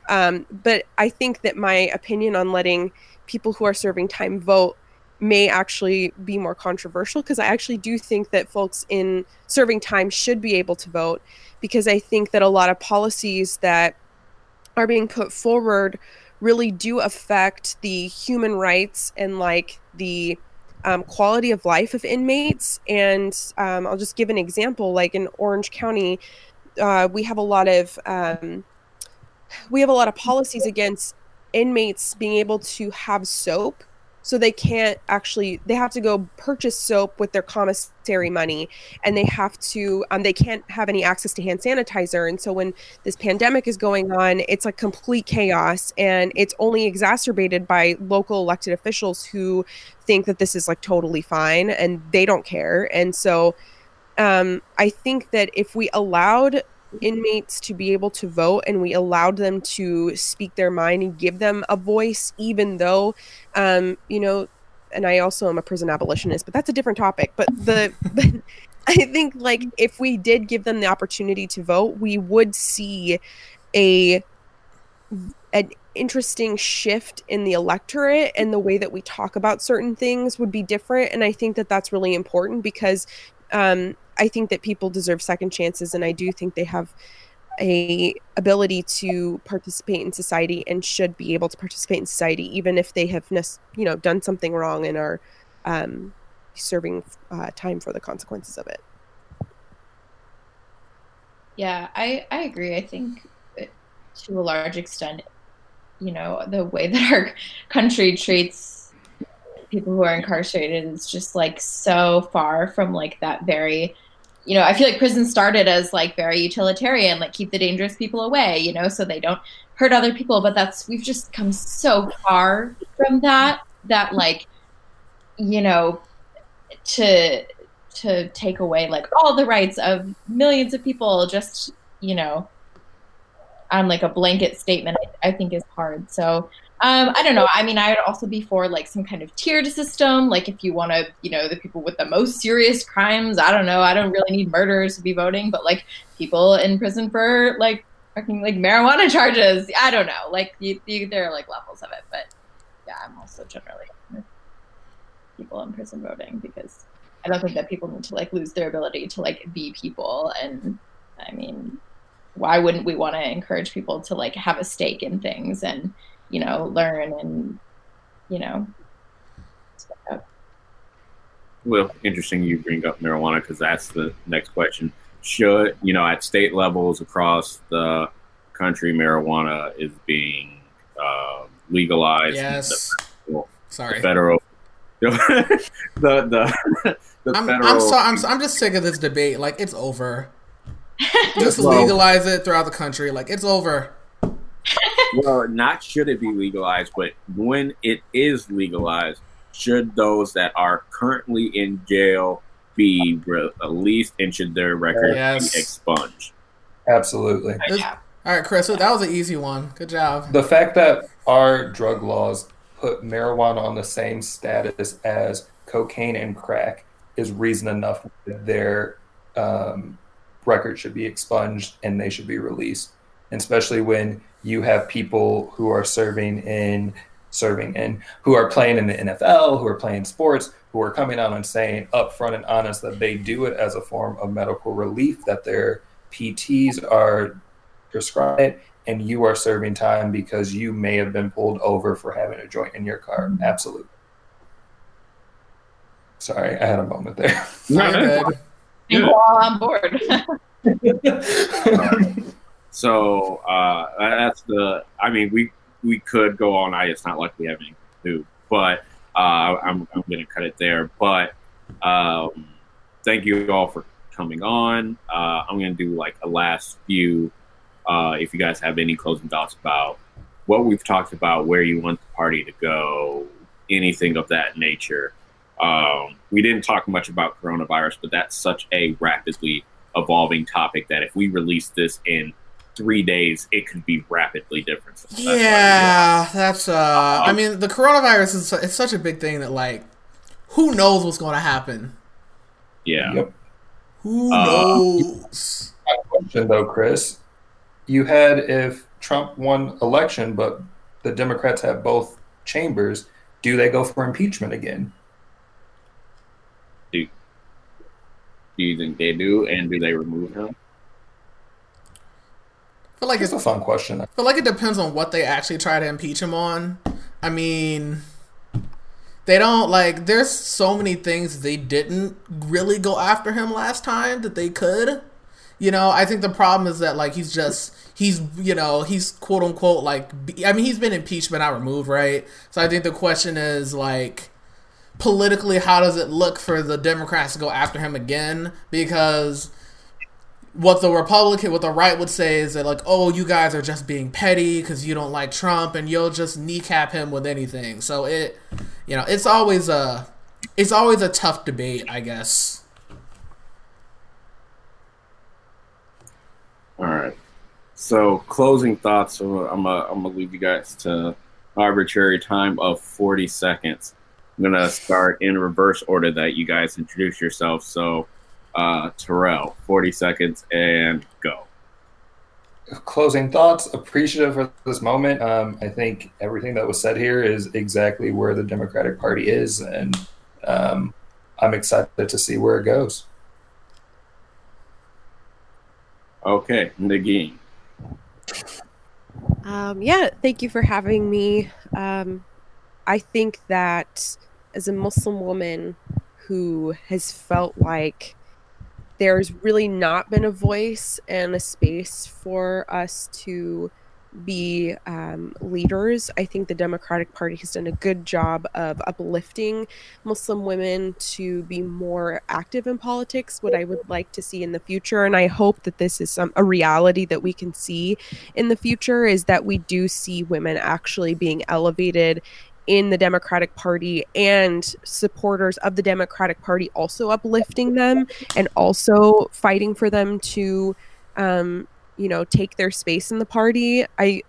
[SPEAKER 4] Um, but i think that my opinion on letting people who are serving time vote may actually be more controversial because I actually do think that folks in serving time should be able to vote because I think that a lot of policies that are being put forward really do affect the human rights and like the um, quality of life of inmates. And um, I'll just give an example like in Orange County, uh, we have a lot of um, we have a lot of policies against inmates being able to have soap so they can't actually they have to go purchase soap with their commissary money and they have to um, they can't have any access to hand sanitizer. And so when this pandemic is going on it's like complete chaos and it's only exacerbated by local elected officials who think that this is like totally fine and they don't care. And so um, i think that if we allowed inmates to be able to vote and we allowed them to speak their mind and give them a voice even though um you know and i also am a prison abolitionist but that's a different topic. But the i think like if we did give them the opportunity to vote we would see a an interesting shift in the electorate and the way that we talk about certain things would be different. And i think that that's really important because um, I think that people deserve second chances, and I do think they have a ability to participate in society and should be able to participate in society, even if they have you know done something wrong and are um, serving uh, time for the consequences of it.
[SPEAKER 3] Yeah, I I agree. I think to a large extent, you know, the way that our country treats people who are incarcerated is just like so far from like that very you know i feel like prison started as like very utilitarian like keep the dangerous people away you know so they don't hurt other people. But that's we've just come so far from that that like you know to to take away like all the rights of millions of people just you know on like a blanket statement I, I think is hard. So um, I don't know. I mean, I would also be for like some kind of tiered system. Like if you want to, you know, the people with the most serious crimes. I don't know. I don't really need murderers to be voting, but like people in prison for like fucking like marijuana charges. I don't know. Like you, you, there are like levels of it, but yeah, I'm also generally people in prison voting because I don't think that people need to like lose their ability to like be people. And I mean, why wouldn't we want to encourage people to like have a stake in things and you know, learn and, you know,
[SPEAKER 2] well, interesting you bring up marijuana because that's the next question. Should, you know, at state levels across the country, marijuana is being uh, legalized.
[SPEAKER 1] Yes.
[SPEAKER 2] The,
[SPEAKER 1] Sorry.
[SPEAKER 2] The federal. the the, the
[SPEAKER 1] I'm,
[SPEAKER 2] federal.
[SPEAKER 1] I'm, so, I'm, I'm just sick of this debate. Like, it's over. just legalize it throughout the country. Like, it's over
[SPEAKER 2] well, not should it be legalized, but when it is legalized, should those that are currently in jail be released and should their records yes. be expunged?
[SPEAKER 5] Absolutely.
[SPEAKER 1] all right, Chris. So that was an easy one. Good job.
[SPEAKER 5] The fact that our drug laws put marijuana on the same status as cocaine and crack is reason enough that their um, record should be expunged and they should be released. And especially when you have people who are serving in serving in who are playing in the NFL, who are playing sports, who are coming out and saying upfront and honest that they do it as a form of medical relief, that their PTs are prescribed, and you are serving time because you may have been pulled over for having a joint in your car. Mm-hmm. Absolutely. Sorry, I had a moment there.
[SPEAKER 1] No, you're good.
[SPEAKER 3] We're all on board.
[SPEAKER 2] So uh, that's the. I mean, we we could go all night. It's not like we have anything to but uh, I'm I'm to cut it there. But um, thank you all for coming on. Uh, I'm to do like a last few. Uh, if you guys have any closing thoughts about what we've talked about, where you want the party to go, anything of that nature. Um, we didn't talk much about coronavirus, but that's such a rapidly evolving topic that if we release this in three days, it could be rapidly different. So that's why we do it.
[SPEAKER 1] Yeah, that's. uh I mean, the coronavirus is it's such a big thing that like, who knows what's going to happen?
[SPEAKER 2] Yeah.
[SPEAKER 5] Yep.
[SPEAKER 1] Who
[SPEAKER 2] Uh,
[SPEAKER 1] knows?
[SPEAKER 5] Question though, Chris, you had if Trump won election, but the Democrats have both chambers, do they go for impeachment again?
[SPEAKER 2] Do you think they do? And do they remove him?
[SPEAKER 1] Feel like
[SPEAKER 5] It's
[SPEAKER 1] it's
[SPEAKER 5] a fun question.
[SPEAKER 1] I feel like it depends on what they actually try to impeach him on. I mean, they don't like. There's so many things they didn't really go after him last time that they could. You know, I think the problem is that like he's just he's you know he's quote unquote like I mean he's been impeached but not removed, right? So I think the question is like politically how does it look for the Democrats to go after him again because what the Republican, what the right would say is that like, oh, you guys are just being petty because you don't like Trump, and you'll just kneecap him with anything. So it, you know, it's always a, it's always a tough debate, I guess.
[SPEAKER 2] All right. So closing thoughts. I'm gonna I'm gonna leave you guys to arbitrary time of 40 seconds. I'm gonna start in reverse order that you guys introduce yourself. So uh, Terrell, 40 seconds and go.
[SPEAKER 5] Closing thoughts. Appreciative for this moment. Um, I think everything that was said here is exactly where the Democratic Party is, and um, I'm excited to see where it goes.
[SPEAKER 2] Okay, Nagin.
[SPEAKER 4] Um, yeah, thank you for having me. Um, I think that as a Muslim woman who has felt like there's really not been a voice and a space for us to be um, leaders, I think the Democratic Party has done a good job of uplifting Muslim women to be more active in politics. What I would like to see in the future, and I hope that this is some a reality that we can see in the future, is that we do see women actually being elevated in the Democratic Party and supporters of the Democratic Party also uplifting them and also fighting for them to, um, you know, take their space in the party. I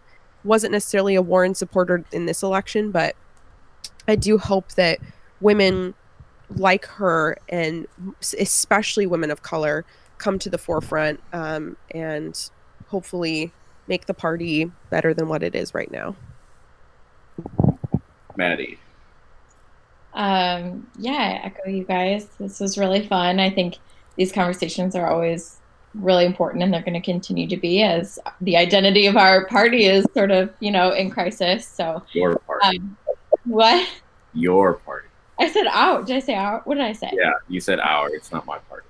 [SPEAKER 4] wasn't necessarily a Warren supporter in this election, but I do hope that women like her and especially women of color come to the forefront um, and hopefully make the party better than what it is right now.
[SPEAKER 2] Maddie.
[SPEAKER 3] Um, yeah, I echo you guys. This was really fun. I think these conversations are always really important and they're going to continue to be as the identity of our party is sort of, you know, in crisis. So,
[SPEAKER 2] Your party.
[SPEAKER 3] um, what?
[SPEAKER 2] Your party.
[SPEAKER 3] I said out. Did I say out? What did I say?
[SPEAKER 2] Yeah, you said our. It's not my party.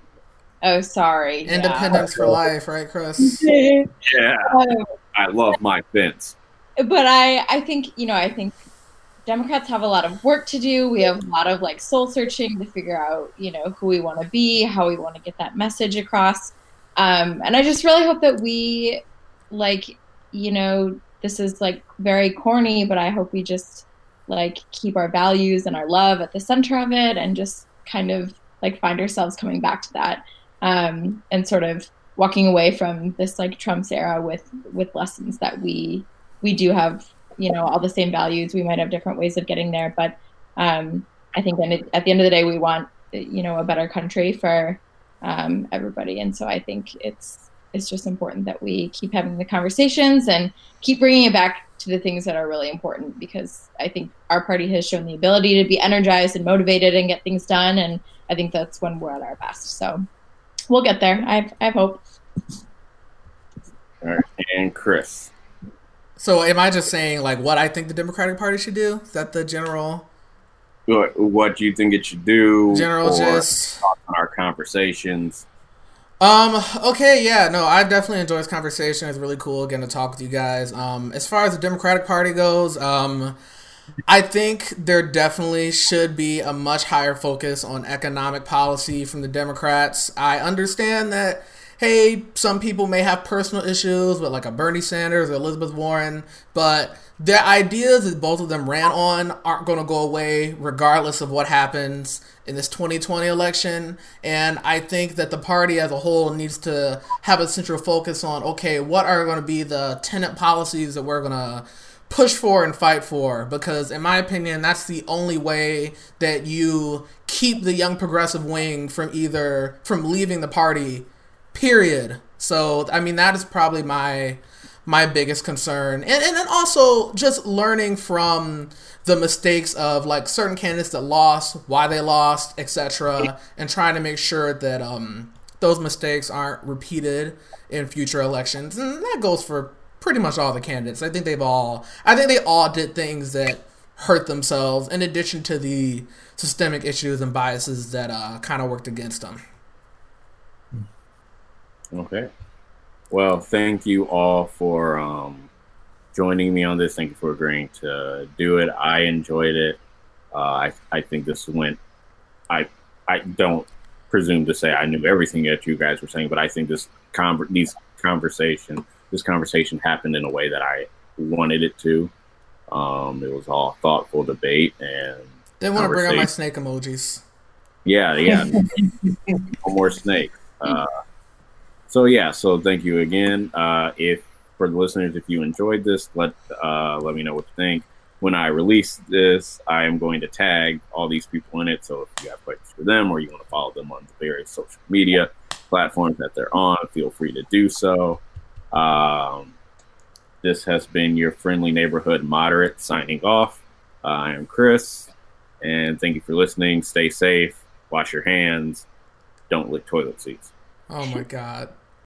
[SPEAKER 3] Oh, sorry. Yeah.
[SPEAKER 1] Independence for life, right, Chris?
[SPEAKER 2] Yeah,
[SPEAKER 3] Um,
[SPEAKER 2] I love my fence.
[SPEAKER 3] but I, I think you know, I think Democrats have a lot of work to do. We have a lot of like soul searching to figure out, you know, who we want to be, how we want to get that message across. Um, and I just really hope that we, like, you know, this is like very corny, but I hope we just like keep our values and our love at the center of it, and just kind of like find ourselves coming back to that, um, and sort of walking away from this like Trump's era with with lessons that we we do have you know all the same values. We might have different ways of getting there but um, i think at the end of the day we want you know a better country for um, everybody. And so i think it's it's just important that we keep having the conversations and keep bringing it back to the things that are really important because i think our party has shown the ability to be energized and motivated and get things done. And i think that's when we're at our best. So we'll get there. I have, I have hope.
[SPEAKER 2] All right, and Chris.
[SPEAKER 1] So am I just saying like what I think the Democratic Party should do? Is that the general?
[SPEAKER 2] what, what you think it should do,
[SPEAKER 1] General gist.
[SPEAKER 2] on our conversations.
[SPEAKER 1] Um, okay, yeah, no, I definitely enjoy this conversation. It's really cool again to talk with you guys. Um, as far as the Democratic Party goes, um, I think there definitely should be a much higher focus on economic policy from the Democrats. I understand that, hey, some people may have personal issues with like a Bernie Sanders or Elizabeth Warren, but the ideas that both of them ran on aren't going to go away regardless of what happens in this 2020 election. And I think that the party as a whole needs to have a central focus on okay, what are going to be the tenant policies that we're going to push for and fight for because in my opinion that's the only way that you keep the young progressive wing from either from leaving the party period so i mean that is probably my my biggest concern and, and then also just learning from the mistakes of like certain candidates that lost why they lost etc and trying to make sure that um those mistakes aren't repeated in future elections and that goes for pretty much all the candidates. I think they've all I think they all did things that hurt themselves in addition to the systemic issues and biases that uh, kind of worked against them.
[SPEAKER 2] Okay. Well, thank you all for um, joining me on this. Thank you for agreeing to do it. I enjoyed it. Uh, I I think this went. I I don't presume to say I knew everything that you guys were saying, but I think this con- these conversation this conversation happened in a way that I wanted it to. Um, it was all thoughtful debate and
[SPEAKER 1] They want to bring out my snake emojis.
[SPEAKER 2] yeah, yeah. no more snake. Uh, so yeah, so thank you again. Uh, if for the listeners, if you enjoyed this, let uh, let me know what you think. When I release this, I am going to tag all these people in it. So if you have questions for them or you want to follow them on the various social media platforms that they're on, feel free to do so. Um, this has been your friendly neighborhood moderate signing off. Uh, I am Chris, and thank you for listening. Stay safe, wash your hands, don't lick toilet seats.
[SPEAKER 1] Oh my god.